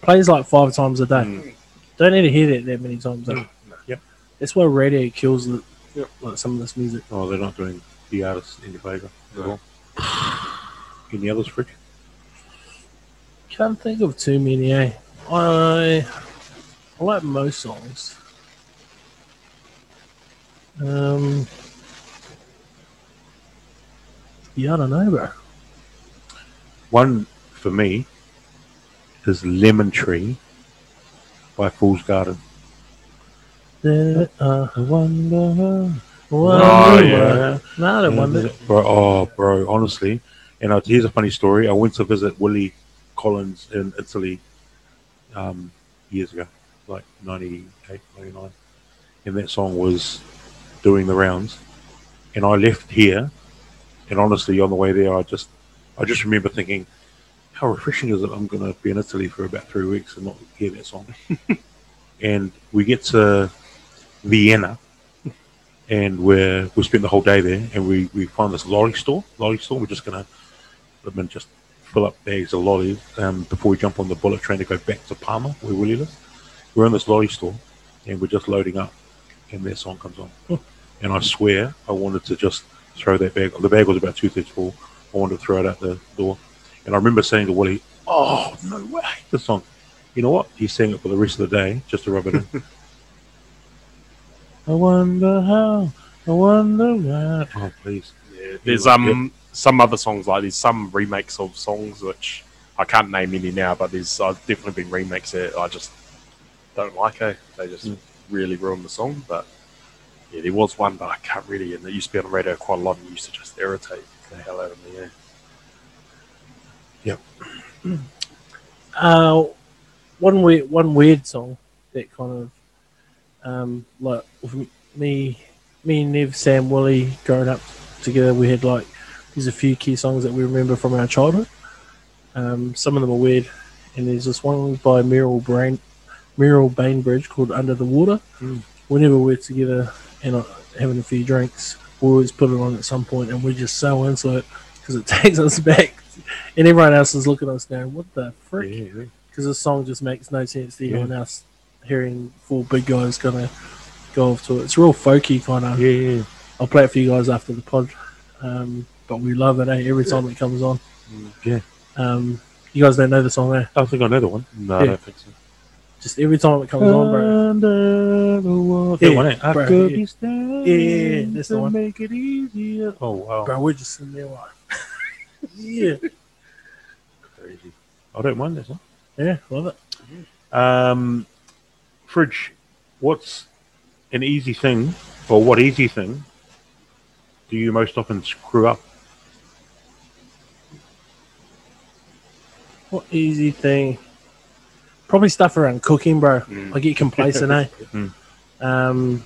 plays like five times a day. Mm. Don't need to hear that that many times. Though. Yep. That's why radio kills the, Yep. like some of this music. Oh, they're not doing the artists any favour at all. *sighs* Any others, Fridge? Can't think of too many. Eh? I I like most songs. Um, yeah, I don't know, bro. One for me is Lemon Tree by Fool's Garden. There, I wonder. Oh, yeah. wonder- No, I don't wonder. Bro, oh, bro, honestly. And uh, here's a funny story. I went to visit Willie Collins in Italy um, years ago, like 98, 99. And that song was doing the rounds. And I left here. And honestly, on the way there, I just I just remember thinking, how refreshing is it? I'm going to be in Italy for about three weeks and not hear that song. *laughs* and we get to Vienna and we're we spent the whole day there, and we we find this lorry store. Lorry store. We're just gonna, I mean, just fill up bags of lollies um, before we jump on the bullet train to go back to Parma, where Willie lives. We're in this lorry store, and we're just loading up, and their song comes on, *laughs* and I swear I wanted to just throw that bag. The bag was about two thirds full. I wanted to throw it out the door, and I remember saying to Willie, "Oh no way, this song." You know what? He sang it for the rest of the day just to rub it in. *laughs* I wonder how. I wonder why. Oh, please. Yeah, there's um some other songs like there's some remakes of songs which I can't name any now, but there's I've definitely been remakes that I just don't like. Eh? They just Mm. really ruin the song. But yeah, there was one, but I can't really. And it used to be on the radio quite a lot, and it used to just irritate the hell out of me. Yeah. Uh, one weird, one weird song that kind of, um, like with me, me and Nev, Sam, Willie growing up together, we had like there's a few key songs that we remember from our childhood. Um, some of them are weird, and there's this one by Meryl Brain, Merril Bainbridge called "Under the Water." Whenever we're together and uh, having a few drinks, we always put it on at some point, and we're just so into it because *laughs* it takes us back. And everyone else is looking at us going, "What the frick?" Yeah, yeah. because this song just makes no sense to anyone else. Hearing four big guys of go off to it, it's real folky kind of. Yeah, yeah. I'll play it for you guys after the pod, um, but we love it eh? every time it comes on. Yeah. Um, you guys don't know the song, eh? I think I know the one. No, I don't think so. Just every time it comes on, bro. The. Yeah, one, eh? I bro, could yeah. be standing Yeah, yeah, yeah, that's the one. make it easier. Oh, wow. Bro, we're just sitting there like, yeah, Crazy. I don't mind this one. yeah, love it. Um, Fridge, what's an easy thing, or what easy thing do you most often screw up? What easy thing? Probably stuff around cooking, bro. I get complacent, eh? *laughs* Mm. Um,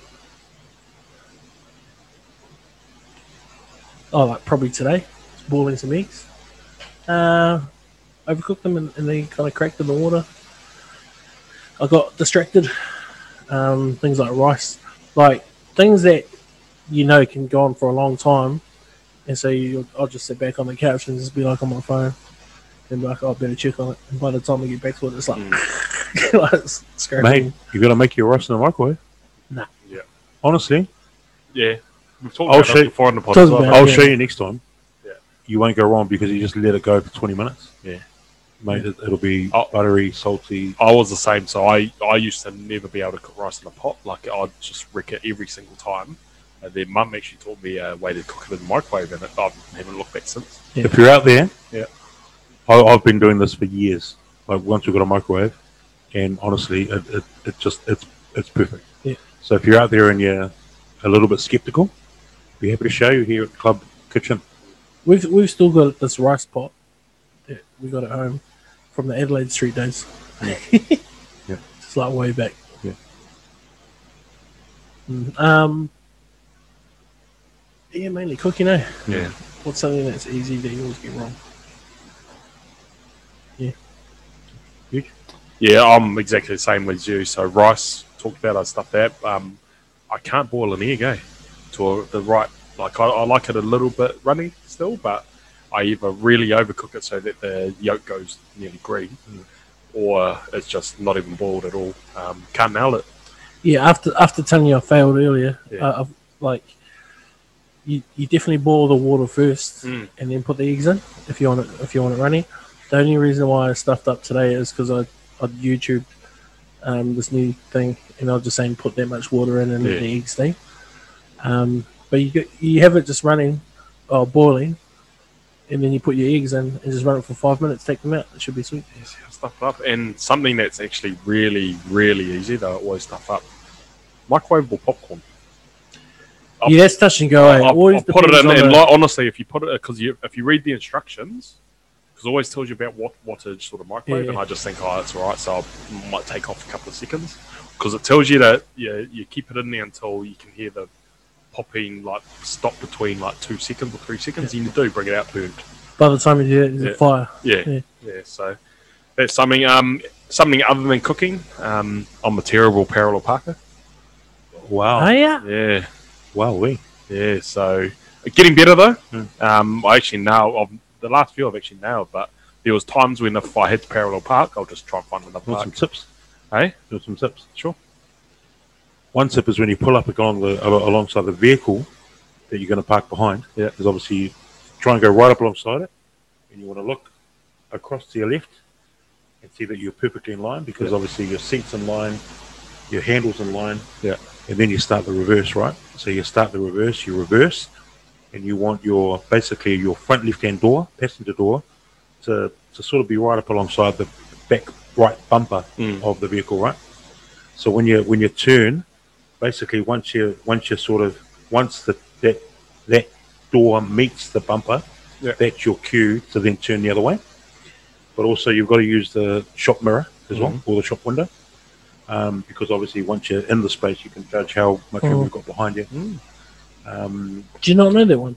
oh, like probably today, boiling some eggs. Uh, overcooked them and, and they kind of cracked in the water. I got distracted. Um, things like rice, like things that you know can go on for a long time, and so you, I'll just sit back on the couch and just be like on my phone, and be like, oh, I better check on it. And by the time I get back to it, it's like, *laughs* like it's scraping. Mate, you got to make your rice in the microwave. Nah. Yeah. Honestly, Yeah. We've talked I'll about show- it before on the pod Talk as I'll yeah. show you next time. You won't go wrong because you just let it go for 20 minutes. Yeah. Mate, it, it'll be Oh. buttery, salty. I was the same, so I, I used to never be able to cook rice in a pot. Like I'd just wreck it every single time. And then Mum actually taught me a way to cook it in the microwave, and I've haven't looked back since. Yeah. If you're out there, Yeah. I, I've been doing this for years. Like once we've got a microwave, and honestly, it, it, it just it's it's perfect. Yeah. So if you're out there and you're a little bit skeptical, be happy to show you here at the Club Kitchen. We've we've still got this rice pot that we got at home from the Adelaide Street days. Yeah. *laughs* It's like way back. Yeah. Mm, Um. Yeah, mainly cooking. Eh? Yeah. What's something that's easy that you always get wrong? Yeah, Yeah, I'm exactly the same as you. So rice, talked about, I stuff that. Um, I can't boil an egg, eh? To the right, like I, I like it a little bit runny still, but I either really overcook it so that the yolk goes nearly green, or it's just not even boiled at all. Um, can't nail it. Yeah, after after telling you I failed earlier, Yeah. uh, I've, like you, you definitely boil the water first Mm. and then put the eggs in if you want it if you want it runny. The only reason why I stuffed up today is because I I YouTube um, this new thing, and I was just saying put that much water in and let the eggs steam. Um, but you get, you have it just running or boiling, and then you put your eggs in and just run it for five minutes. Take them out. It should be sweet. Yeah, stuff up. And something that's actually really, really easy, though, always stuff up. Microwavable popcorn. I'll- yeah, that's touch and go. Eh? I'll, Always I'll put it in, and like, honestly, if you put it, because you, if you read the instructions, because it always tells you about what wattage sort of microwave, Yeah, and. I just think, oh, it's all right, so I might take off a couple of seconds, because it tells you that you, you keep it in there until you can hear the popping, like, stop between, like, two seconds or three seconds, and you do bring it out burnt. by the time you do it, it's Yeah. a fire. Yeah, Yeah. yeah. So that's something. Um, something other than cooking. Um, I'm a terrible parallel parker. Wow. Oh yeah. Yeah, Wow, we. yeah. So getting better though. Hmm. Um, I actually now of the last few I've actually nailed, but there was times when if I had to parallel park, I'll just try and find another Want some tips? Hey, Want some tips? sure. One tip is when you pull up along the alongside the vehicle that you're going to park behind. Yeah. Is obviously you try and go right up alongside it, and you want to look across to your left and see that you're perfectly in line because Yeah. obviously your seat's in line, your handles in line. Yeah. And then you start the reverse, right? So you start the reverse, you reverse, and you want your basically your front left hand door, passenger door, to to sort of be right up alongside the back right bumper Mm. of the vehicle, right? So when you when you turn, basically once you once you sort of once the that that door meets the bumper, Yeah. that's your cue to then turn the other way. But also you've got to use the shop mirror as well, or the shop window, um, because obviously once you're in the space, you can judge how much room Oh. you've got behind you. Um, Do you not know that one?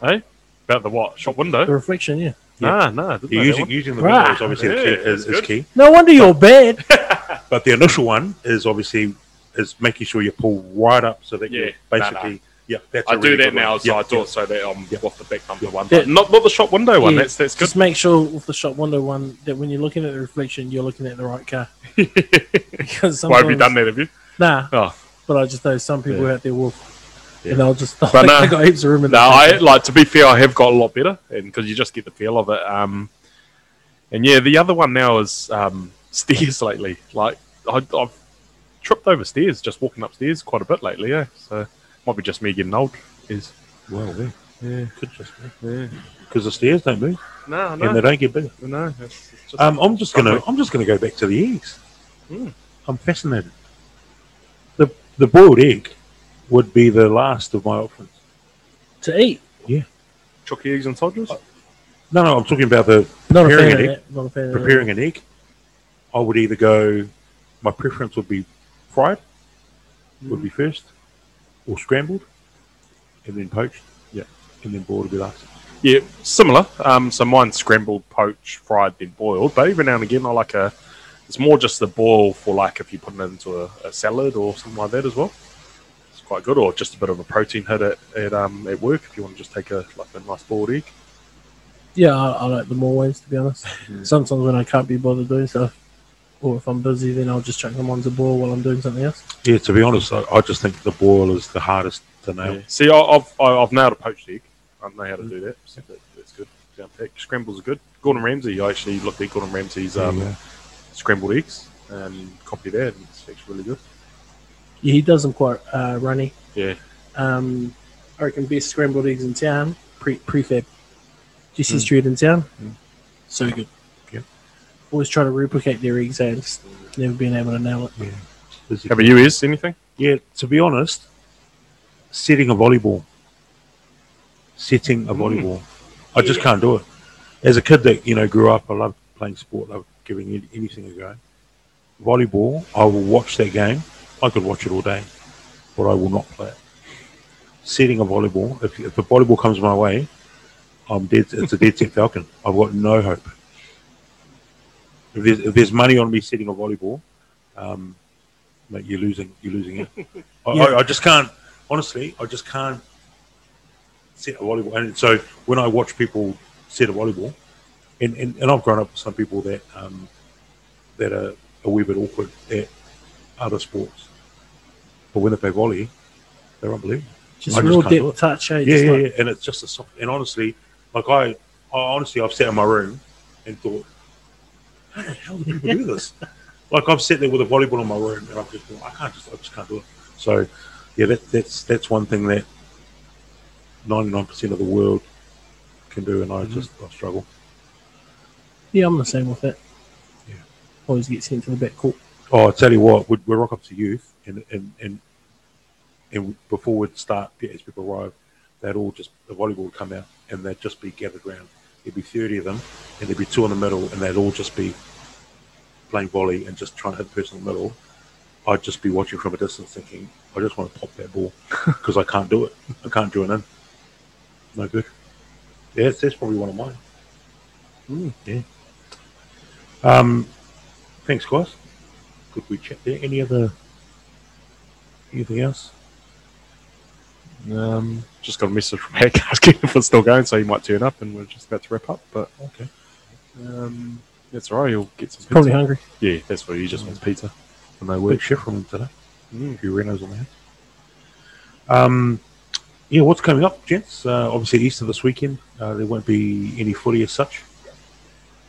Hey, about the what shop window? The reflection. Yeah. Nah, nah. I didn't know that using using the Right. window is obviously the Yeah, key, is, is key. No wonder you're bad. *laughs* But the initial one is obviously is making sure you pull right up so that Yeah, you're no, basically no. yeah. That's I a do that good one. now, so Yeah, I do yeah. it so that I'm Yeah. off the back bumper one, Yeah. but not not the shop window one. Yeah, That's that's good. Just make sure with the shop window one that when you're looking at the reflection, you're looking at the right car. *laughs* because Why have you sometimes- done that? Have you? Nah, Oh. but I just know some people Yeah. out there will, Yeah. and I'll just. But *laughs* no. I got heaps of room in No, the I like to be fair. I have got a lot better, and because you just get the feel of it. Um, and yeah, the other one now is um, stairs lately. Like I, I've tripped over stairs just walking upstairs quite a bit lately. Yeah, so might be just me getting old. Is Well, yeah, yeah, could just be yeah. because the stairs don't move No, and they don't get bigger. no. It's, it's just, Um, I'm just gonna Lovely. I'm just gonna go back to the eggs. Hmm. I'm fascinated. The the boiled egg would be the last of my options. to eat. chalky eggs and soldiers. No, no, I'm talking about the Not a preparing fan an egg. Not a fan Preparing an egg, I would either go. My preference would be fried, would be first, or scrambled, and then poached. Yeah. and then boiled would be last. Yeah, similar. Um, so mine's scrambled, poached, fried, then boiled. But every now and again, I like a. It's more just the boil for like if you put it into a, a salad or something like that as well. It's quite good, or just a bit of a protein hit at, at um at work if you want to just take a like a nice boiled egg. Yeah, I, I like them always. To be honest, *laughs* sometimes when I can't be bothered doing stuff, or if I'm busy, then I'll just chuck them on the boil while I'm doing something else. Yeah, to be honest, I, I just think the boil is the hardest to nail. Yeah. See, I, I've I- I've nailed a poached egg. I know how to do that. So that that's good. Down pack. Scrambles are good. Gordon Ramsay. I actually looked at Gordon Ramsay's um, Yeah. scrambled eggs and copied that. And it's actually really good. Yeah, he does them quite uh, runny. Yeah. Um, I reckon best scrambled eggs in town. Pre prefab. Jessie Mm. Street in town. So good. Yep. Always try to replicate their eggs and just never been able to nail it. Is it- Have you is anything? Yeah, to be honest, setting a volleyball, setting a hmm. volleyball, I just can't do it. As a kid that you know grew up, I loved playing sport, I loved giving anything a go. Volleyball, I will watch that game. I could watch it all day, but I will not play it. Setting a volleyball, if, if a volleyball comes my way, I'm dead. It's a dead set falcon. I've got no hope. If there's, if there's money on me setting a volleyball, um, mate, you're losing. You're losing it. *laughs* I, Yeah. I, I just can't. Honestly, I just can't set a volleyball. And so when I watch people set a volleyball, and, and, and I've grown up with some people that um, that are a wee bit awkward at other sports, but when they play volley, they're unbelievable. Just I real depth it. touch. Eh? Yeah, yeah, like- yeah. And it's just a soft. And honestly, like I, I honestly, I've sat in my room and thought, how the hell do people do this? *laughs* like I've sat there with a volleyball in my room, and I'm just, I can't just, I just can't do it. So, yeah, that, that's that's one thing that 99% of the world can do, and I mm-hmm. just I struggle. Yeah, I'm the same with it. Yeah. Always get sent to the back court. Oh, I tell you what, we'd, we'd rock up to youth, and and and and before we'd start, as people arrive, they'd all just the volleyball would come out, and they'd just be gathered round. There'd be thirty of them, and there'd be two in the middle, and they'd all just be playing volley and just trying to hit the person in the middle. I'd just be watching from a distance, thinking, I just want to pop that ball *laughs* because I can't do it. I can't join in. No good. Yeah, that's, that's probably one of mine. Mm, yeah. Um, thanks, guys. Good we chat there. Any other anything else? Um, just got a message from *laughs* Hack asking if it's still going, so he might turn up, and we're just about to wrap up. But Okay. um, that's all right. He'll get some. Probably pizza. hungry. Yeah, that's what he just wants pizza. And Big work. shift from today. Mm. A few Renos on the house. Um, yeah, what's coming up, gents? Uh, obviously, Easter this weekend. Uh, there won't be any footy as such.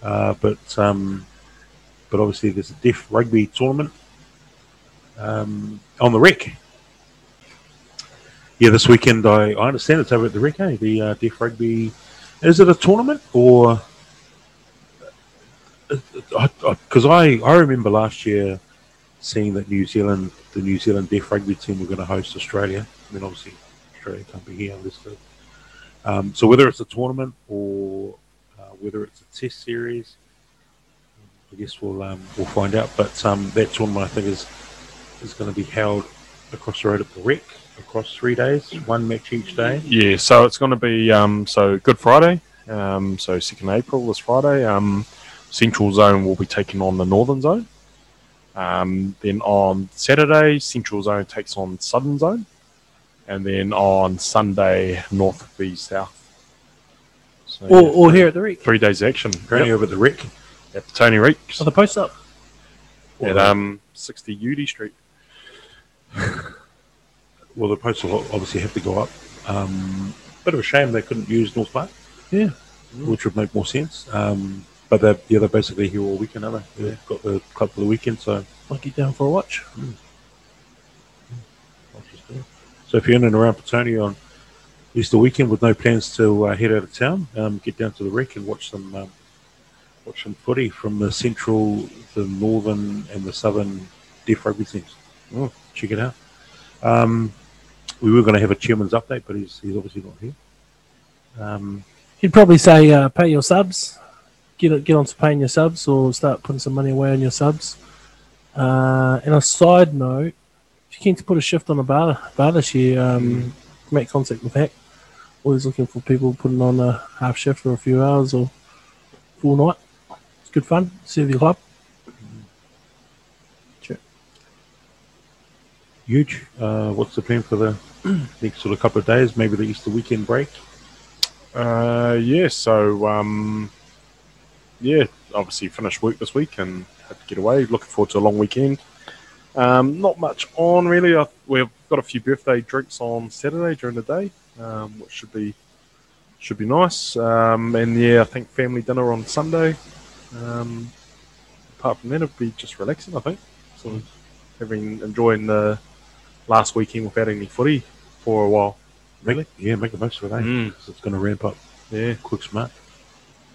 Uh, but um, but obviously, there's a deaf rugby tournament um, on the rec. Yeah, this weekend, I, I understand it's over at the eh? The uh, deaf rugby. Is it a tournament or. Because I, I remember last year seeing that New Zealand, the New Zealand deaf rugby team were going to host Australia. I mean, obviously, Australia can't be here unless um, so whether it's a tournament or uh, whether it's a test series, I guess we'll um, we'll find out. But um, that tournament, I think, is is going to be held across the road at the Rec across three days, one match each day. Yeah, so it's going to be um, so Good Friday, um, so second April this Friday. Um, Central Zone will be taking on the Northern Zone. Um, then on Saturday, Central Zone takes on Southern Zone, and then on Sunday, North v South. So, Or, yeah, or here at the Rec. three days action Apparently, over at the Rec. at the Tony Reeks Are the post up. at um, 60 Udy Street. *laughs* Well, the posts will obviously have to go up. Um, bit of a shame they couldn't use North Park. Yeah. which would make more sense. Um, but they're, yeah, they're basically here all weekend, aren't they? They've got the club for the weekend, so Might get down for a watch. so if you're in and around Petone on Easter weekend with no plans to uh, head out of town, um, get down to the rec and watch some um, watch some footy from the central, the northern, and the southern deaf rugby teams. Oh, check it out. Um, we were going to have a chairman's update, but he's he's obviously not here. Um, He'd probably say uh, pay your subs, get get on to paying your subs, or start putting some money away on your subs. Uh, and a side note, if you're keen to put a shift on a bar, bar this year, um, make contact with Hack. Always looking for people putting on a half shift for a few hours or full night. It's good fun. Serve your club. Huge. Uh, what's the plan for the next sort of couple of days? Maybe the Easter weekend break. Uh, yeah, so um, yeah, obviously finished work this week and had to get away. Looking forward to a long weekend. Um, not much on really. I, we've got a few birthday drinks on Saturday during the day, um, which should be should be nice. Um, and yeah, I think family dinner on Sunday. Um, apart from that, it'll be just relaxing. I think, sort of having enjoying the last weekend without any footy for a while. Make, yeah, make the most of it, eh? Mm. it's going to ramp up Yeah. quick, smart.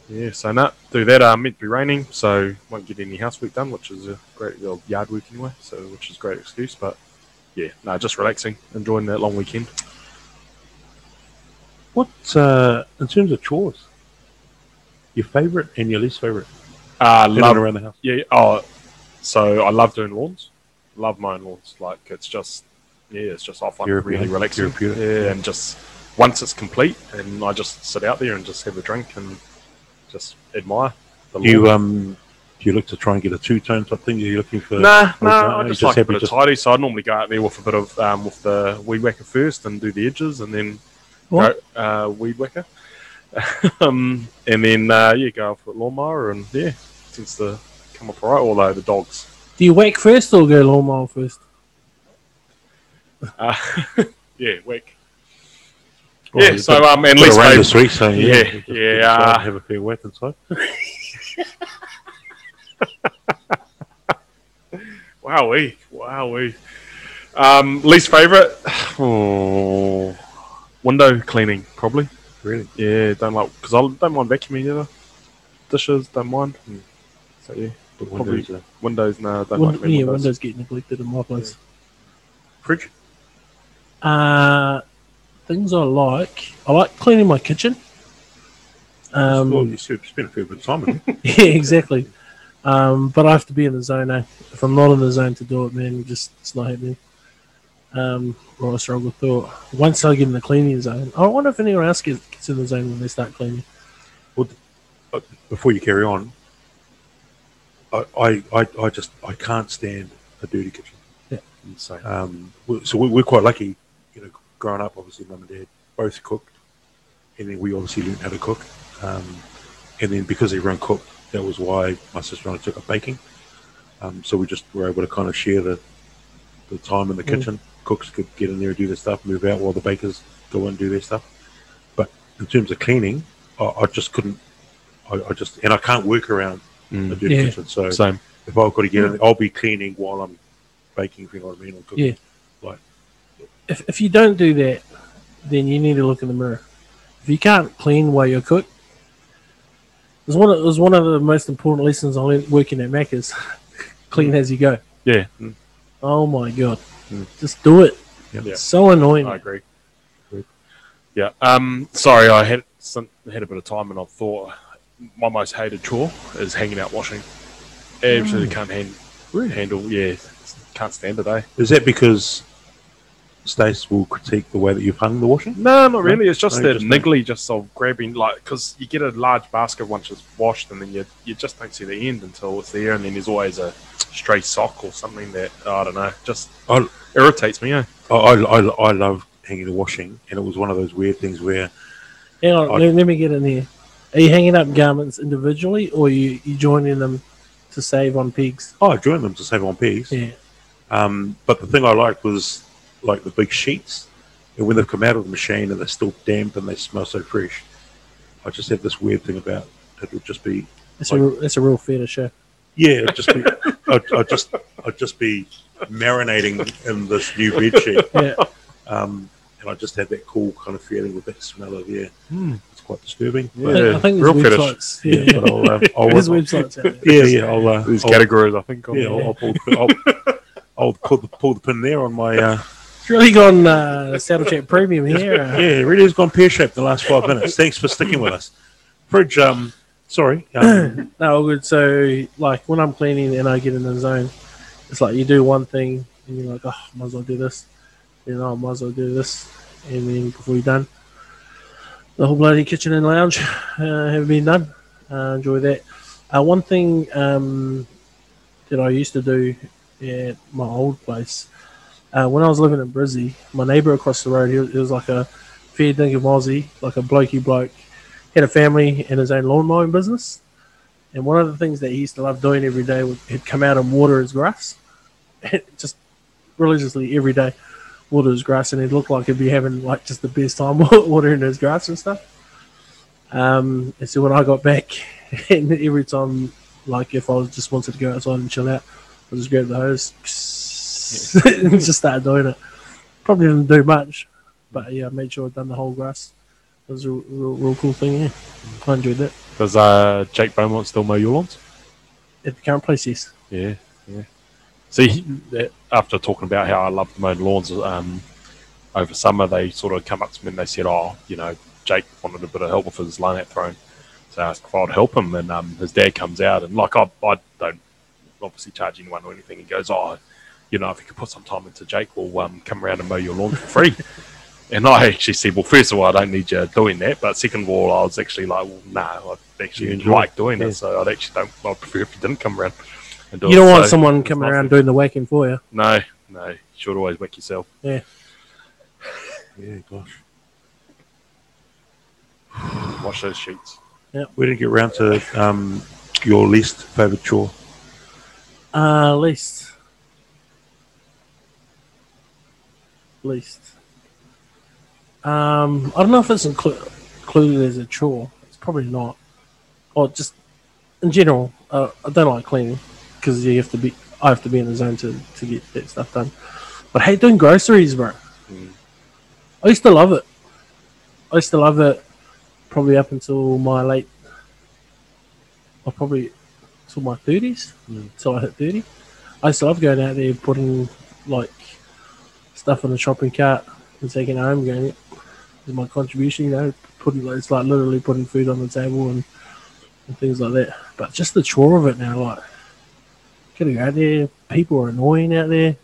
Yeah, so no, do that. Uh, meant to be raining, so won't get any housework done, which is a great well, yard work anyway. So which is a great excuse. But yeah, no, just relaxing, enjoying that long weekend. What, uh, in terms of chores, your favourite and your least favourite? Uh, love around the house. yeah. Oh, so I love doing lawns. Love mowing lawns. Like it's just yeah, it's just off. I find it Therapy, really relaxing. Therapeutic. Yeah, and just once it's complete, and I just sit out there and just have a drink and just admire the Do you, um, do you look to try and get a two tone type thing? Are you looking for? Nah, or no, no, I just, just like a happy bit of tidy. So I normally go out there with a bit of um, with the weed whacker first and do the edges, and then What? go uh, weed whacker, *laughs* um, and then uh, yeah, go for a lawnmower, and yeah, seems to come up alright. Although the dogs, Do you whack first or go lawnmower first? Uh, *laughs* yeah, whack. Well, yeah, you've so um, and least a rain favourite- this week, so yeah, Yeah, just yeah, uh, have a fair whack inside. Wowee, wowee. Um, least favorite? Oh, *sighs* window cleaning, probably. Really? Yeah, don't like because I don't mind vacuuming either. Dishes, don't mind. Hmm. So yeah, But Probably- windows, windows, no, don't Win- like cleaning yeah, windows. windows get neglected in my place. fridge. Uh, things I like. I like cleaning my kitchen. Um, well, you should spend a fair bit of time in it. *laughs* yeah, exactly. Um, but I have to be in the zone. Eh? If I'm not in the zone to do it, man, it just it's not happening. Um, or I struggle through it. Once I get in the cleaning zone, I wonder if anyone else gets, gets in the zone when they start cleaning. But before you carry on, I, I, I, I just I can't stand a dirty kitchen. Yeah. Insane. Um, so we- we're quite lucky, you know, growing up. Obviously, mum and dad both cooked, and then we obviously learned how to cook. Um, and then because everyone cooked, that was why my sister and I took up baking. Um, so we just were able to kind of share the the time in the Mm. kitchen. Cooks could get in there, and do their stuff, move out while the bakers go in and do their stuff. But in terms of cleaning, I, I just couldn't. I, I just and I can't work around a Mm. dirty Yeah. kitchen. So Same. if I've got to get in, I'll be cleaning while I'm baking. If you know what I mean, or cooking. Yeah. Like If if you don't do that, then you need to look in the mirror. If you can't clean while you cook, it was one of, it was one of the most important lessons I learned working at Macca's. *laughs* clean as you go. Yeah, Oh my god, Mm. just do it. Yeah. It's so annoying. I agree. Yeah. Um. Sorry, I had some, had a bit of time, and I thought my most hated chore is hanging out washing. Absolutely can't hand, handle. Yeah, can't stand it. Eh? Is that because Stace will critique the way that you've hung the washing? No, not really. It's just No, that just niggly, just of grabbing, like, because you get a large basket once it's washed, and then you you just don't see the end until it's there, and then there's always a stray sock or something that I don't know, just I, irritates me. Eh? I, I, I love hanging the washing, and it was one of those weird things where Hang on, I- let, let me get in here. Are you hanging up garments individually, or you you joining them to save on pegs? oh, I joined them to save on peas. Yeah, Um, but the thing I liked was like the big sheets, and when they've come out of the machine and they're still damp and they smell so fresh. I just have this weird thing about it would just be it's a real- it's a real fetish. Yeah. yeah, it'd just be I'd, I'd just I'd just be marinating in this new bed sheet. *laughs* Yeah, Um, and I just had that cool kind of feeling with that smell of yeah. Hmm. It's quite dispobing. I think, I think real there's fetish. websites. Yeah, Yeah, but I'll, uh, *laughs* I'll, there's I'll, websites out there. yeah, yeah, I'll, uh, These I'll, categories, I think. on yeah, there. I'll, I'll, pull, I'll, I'll pull, the, pull the pin there on my. Uh, It's really gone uh, Saddle Chat Premium here. Uh, yeah, it really has gone pear shaped the last five minutes. Thanks for sticking with us, Fridge. Um, sorry. Um, *clears throat* No, all good. So, like when I'm cleaning and I get in the zone, it's like you do one thing and you're like, oh, might as well do this. You know, I might as well do this. And then before you're done, the whole bloody kitchen and lounge uh, have been done. Uh, enjoy that. Uh, one thing um, that I used to do at my old place, uh, when I was living in Brizzy, my neighbour across the road, he was, he was like a fair dinkum Aussie, like a blokey bloke, he had a family and his own lawn mowing business. And one of the things that he used to love doing every day was he'd come out and water his grass, *laughs* just religiously every day, water his grass, and he'd look like he'd be having like just the best time *laughs* watering his grass and stuff. Um, and so when I got back, *laughs* and every time, like if I was just wanted to go outside and chill out, I just grab the hose *laughs* just start doing it. Probably didn't do much, but yeah, I made sure I'd done the whole grass. It was a real, real cool thing. Yeah, I enjoyed that. Does uh, Jake Beaumont still mow your lawns? At the current place, yes. Yeah, yeah. See, that- after talking about how I love to mow lawns, um, over summer they sort of come up to me and they said, "Oh, you know, Jake wanted a bit of help with his lawn line throwing." So I asked if I'd help him, and um, his dad comes out and like I, I don't obviously charge anyone or anything. He goes, "Oh, you know, if you could put some time into Jake, we'll um, come around and mow your lawn for free." *laughs* and I actually said, "Well, first of all, I don't need you doing that, but second of all, I was actually like, well, no, I actually You enjoy like doing Yeah. it, so I'd actually don't. I'd prefer if you didn't come around." And do You it. don't want So- someone coming around doing the whacking for you. no, no. You should always whack yourself. yeah, yeah, gosh. Wash those sheets. Yeah. We didn't get around to um, your least favourite chore. Uh, least. Least. Um, I don't know if it's inclu- included as a chore. It's probably not. Or just in general, uh, I don't like cleaning because you have to be. I have to be in the zone to, to get that stuff done. But I hate doing groceries, bro. I used to love it. I used to love it probably up until my late, or probably till my 30s, till I hit 30. I used to love going out there, putting like stuff in the shopping cart and taking it home, going, "Yep, is my contribution, you know, putting like, it's like literally putting food on the table and, and things like that. But just the chore of it now, like, gotta go out there. People are annoying out there.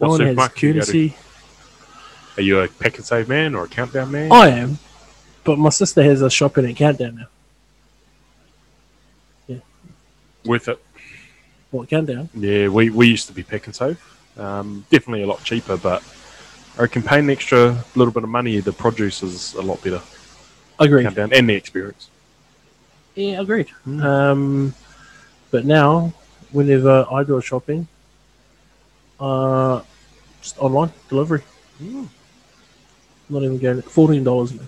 No What one has do you? Are you a Pak'nSave man or a countdown man? I am, but my sister has a shop in at Countdown now. Yeah. Worth it. What Countdown? Yeah, we, we used to be Pak'nSave. Um, definitely a lot cheaper, but I reckon paying an extra little bit of money, the produce is a lot better. Agreed. Countdown and the experience. Yeah, agreed. Um, but now, whenever I do a shopping, uh, just online delivery. Not even going fourteen dollars to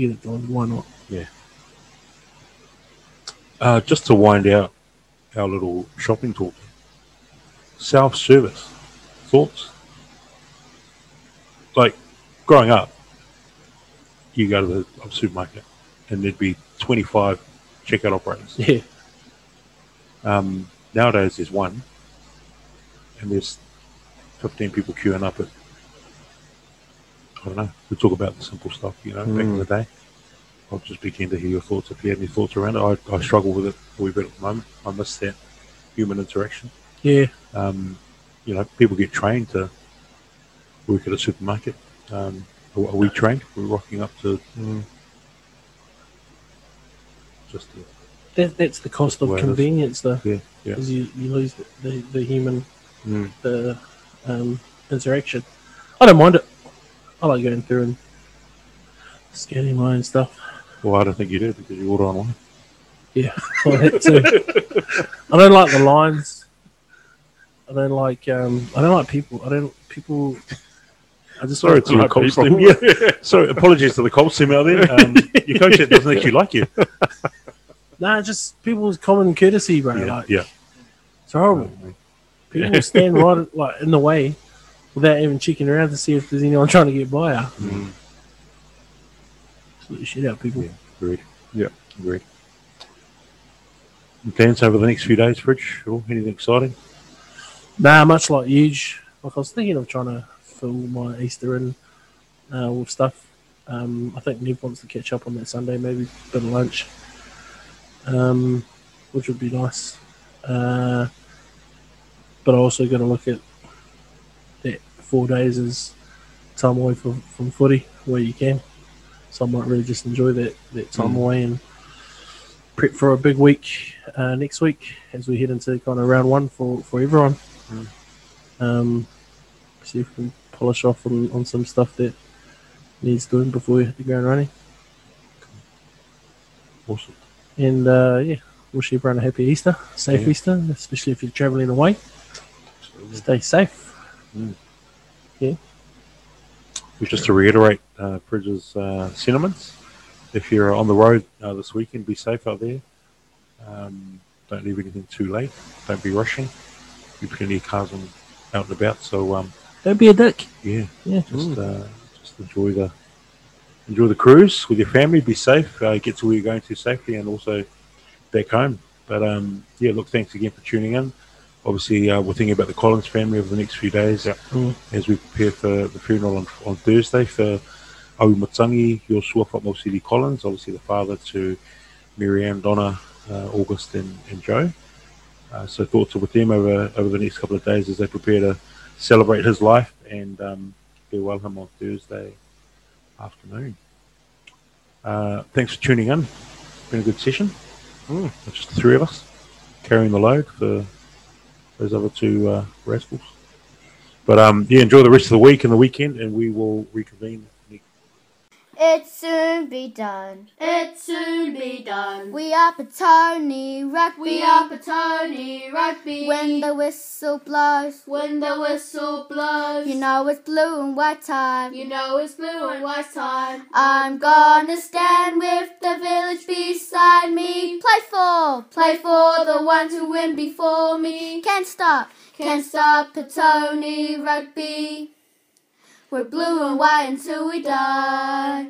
get it done. Why not? Yeah. Uh, just to wind out our little shopping talk, self service thoughts. Like growing up, you go to the supermarket and there'd be 25 checkout operators. Yeah, Um, nowadays, there's one, and there's 15 people queuing up at. I don't know. We talk about the simple stuff, you know, back in the day. I'll just be keen to hear your thoughts if you had any thoughts around it. I, I struggle with it a wee bit at the moment. I miss that human interaction. Yeah. Um, you know, people get trained to work at a supermarket. Um, are, are we trained? We're rocking up to just to, That, that's the cost of convenience, though, yeah, yeah. you, you lose the, the, the human Mm. the um, interaction. I don't mind it. I like going through and scanning my own stuff. Well, I don't think you do because you order online. Yeah, *laughs* that too. I don't like the lines. I don't like um, I don't like people. I don't people. I just Sorry to the Colts team. *laughs* Yeah. Sorry, apologies to the Colts team out there. Um, your coach doesn't actually like you. Nah, just people's common courtesy, bro. Yeah, like, yeah. It's horrible. People will stand right like in the way without even checking around to see if there's anyone trying to get by her. Absolutely shit out people. Yeah, agreed. Yeah. agreed. Plans over the next few days, Fridge? Or anything exciting? Nah, much like huge. Like I was thinking of trying to fill my Easter in uh, with stuff. Um, I think Nev wants to catch up on that Sunday, maybe a bit of lunch, um, which would be nice. Uh, but I also got to look at that four days as time away from, from footy where you can. So I might really just enjoy that, that time away and prep for a big week uh, next week as we head into kind of round one for, for everyone. Um, see if we can polish off on, on some stuff that needs doing before we hit the ground running. Awesome. And uh, yeah, wish everyone a happy Easter, safe Yeah. Easter, especially if you're traveling away. Stay safe. Yeah. Just to reiterate uh, Fridge's uh, sentiments, if you're on the road uh, this weekend, be safe out there. Um, don't leave anything too late. Don't be rushing. Be plenty of cars on, out and about. So um, Don't be a dick. yeah, Yeah. just uh, just enjoy the enjoy the cruise with your family. Be safe. Uh, get to where you're going to safely, and also back home. But um, yeah, look, thanks again for tuning in. Obviously, uh, we're thinking about the Collins family over the next few days Mm. as we prepare for the funeral on, on Thursday for Awi Matangi, Yosua Whakmo City Collins, obviously the father to Miriam, Donna, uh, August, and, and Joe. Uh, so thoughts are with them over over the next couple of days as they prepare to celebrate his life and um, farewell him on Thursday afternoon. Uh, thanks for tuning in. It's Been a good session. It's Just the three of us carrying the load for those other two uh, rascals. But um, yeah, enjoy the rest of the week and the weekend, and we will reconvene It soon be done. It soon be done. We are Petone Rugby. We are Petone Rugby. When the whistle blows, when the whistle blows, you know it's blue and white time. You know it's blue and white time. I'm gonna stand with the village beside me. Play for, play for the ones who win before me. Can't stop, can't stop Petone Rugby. We're blue and white until we die.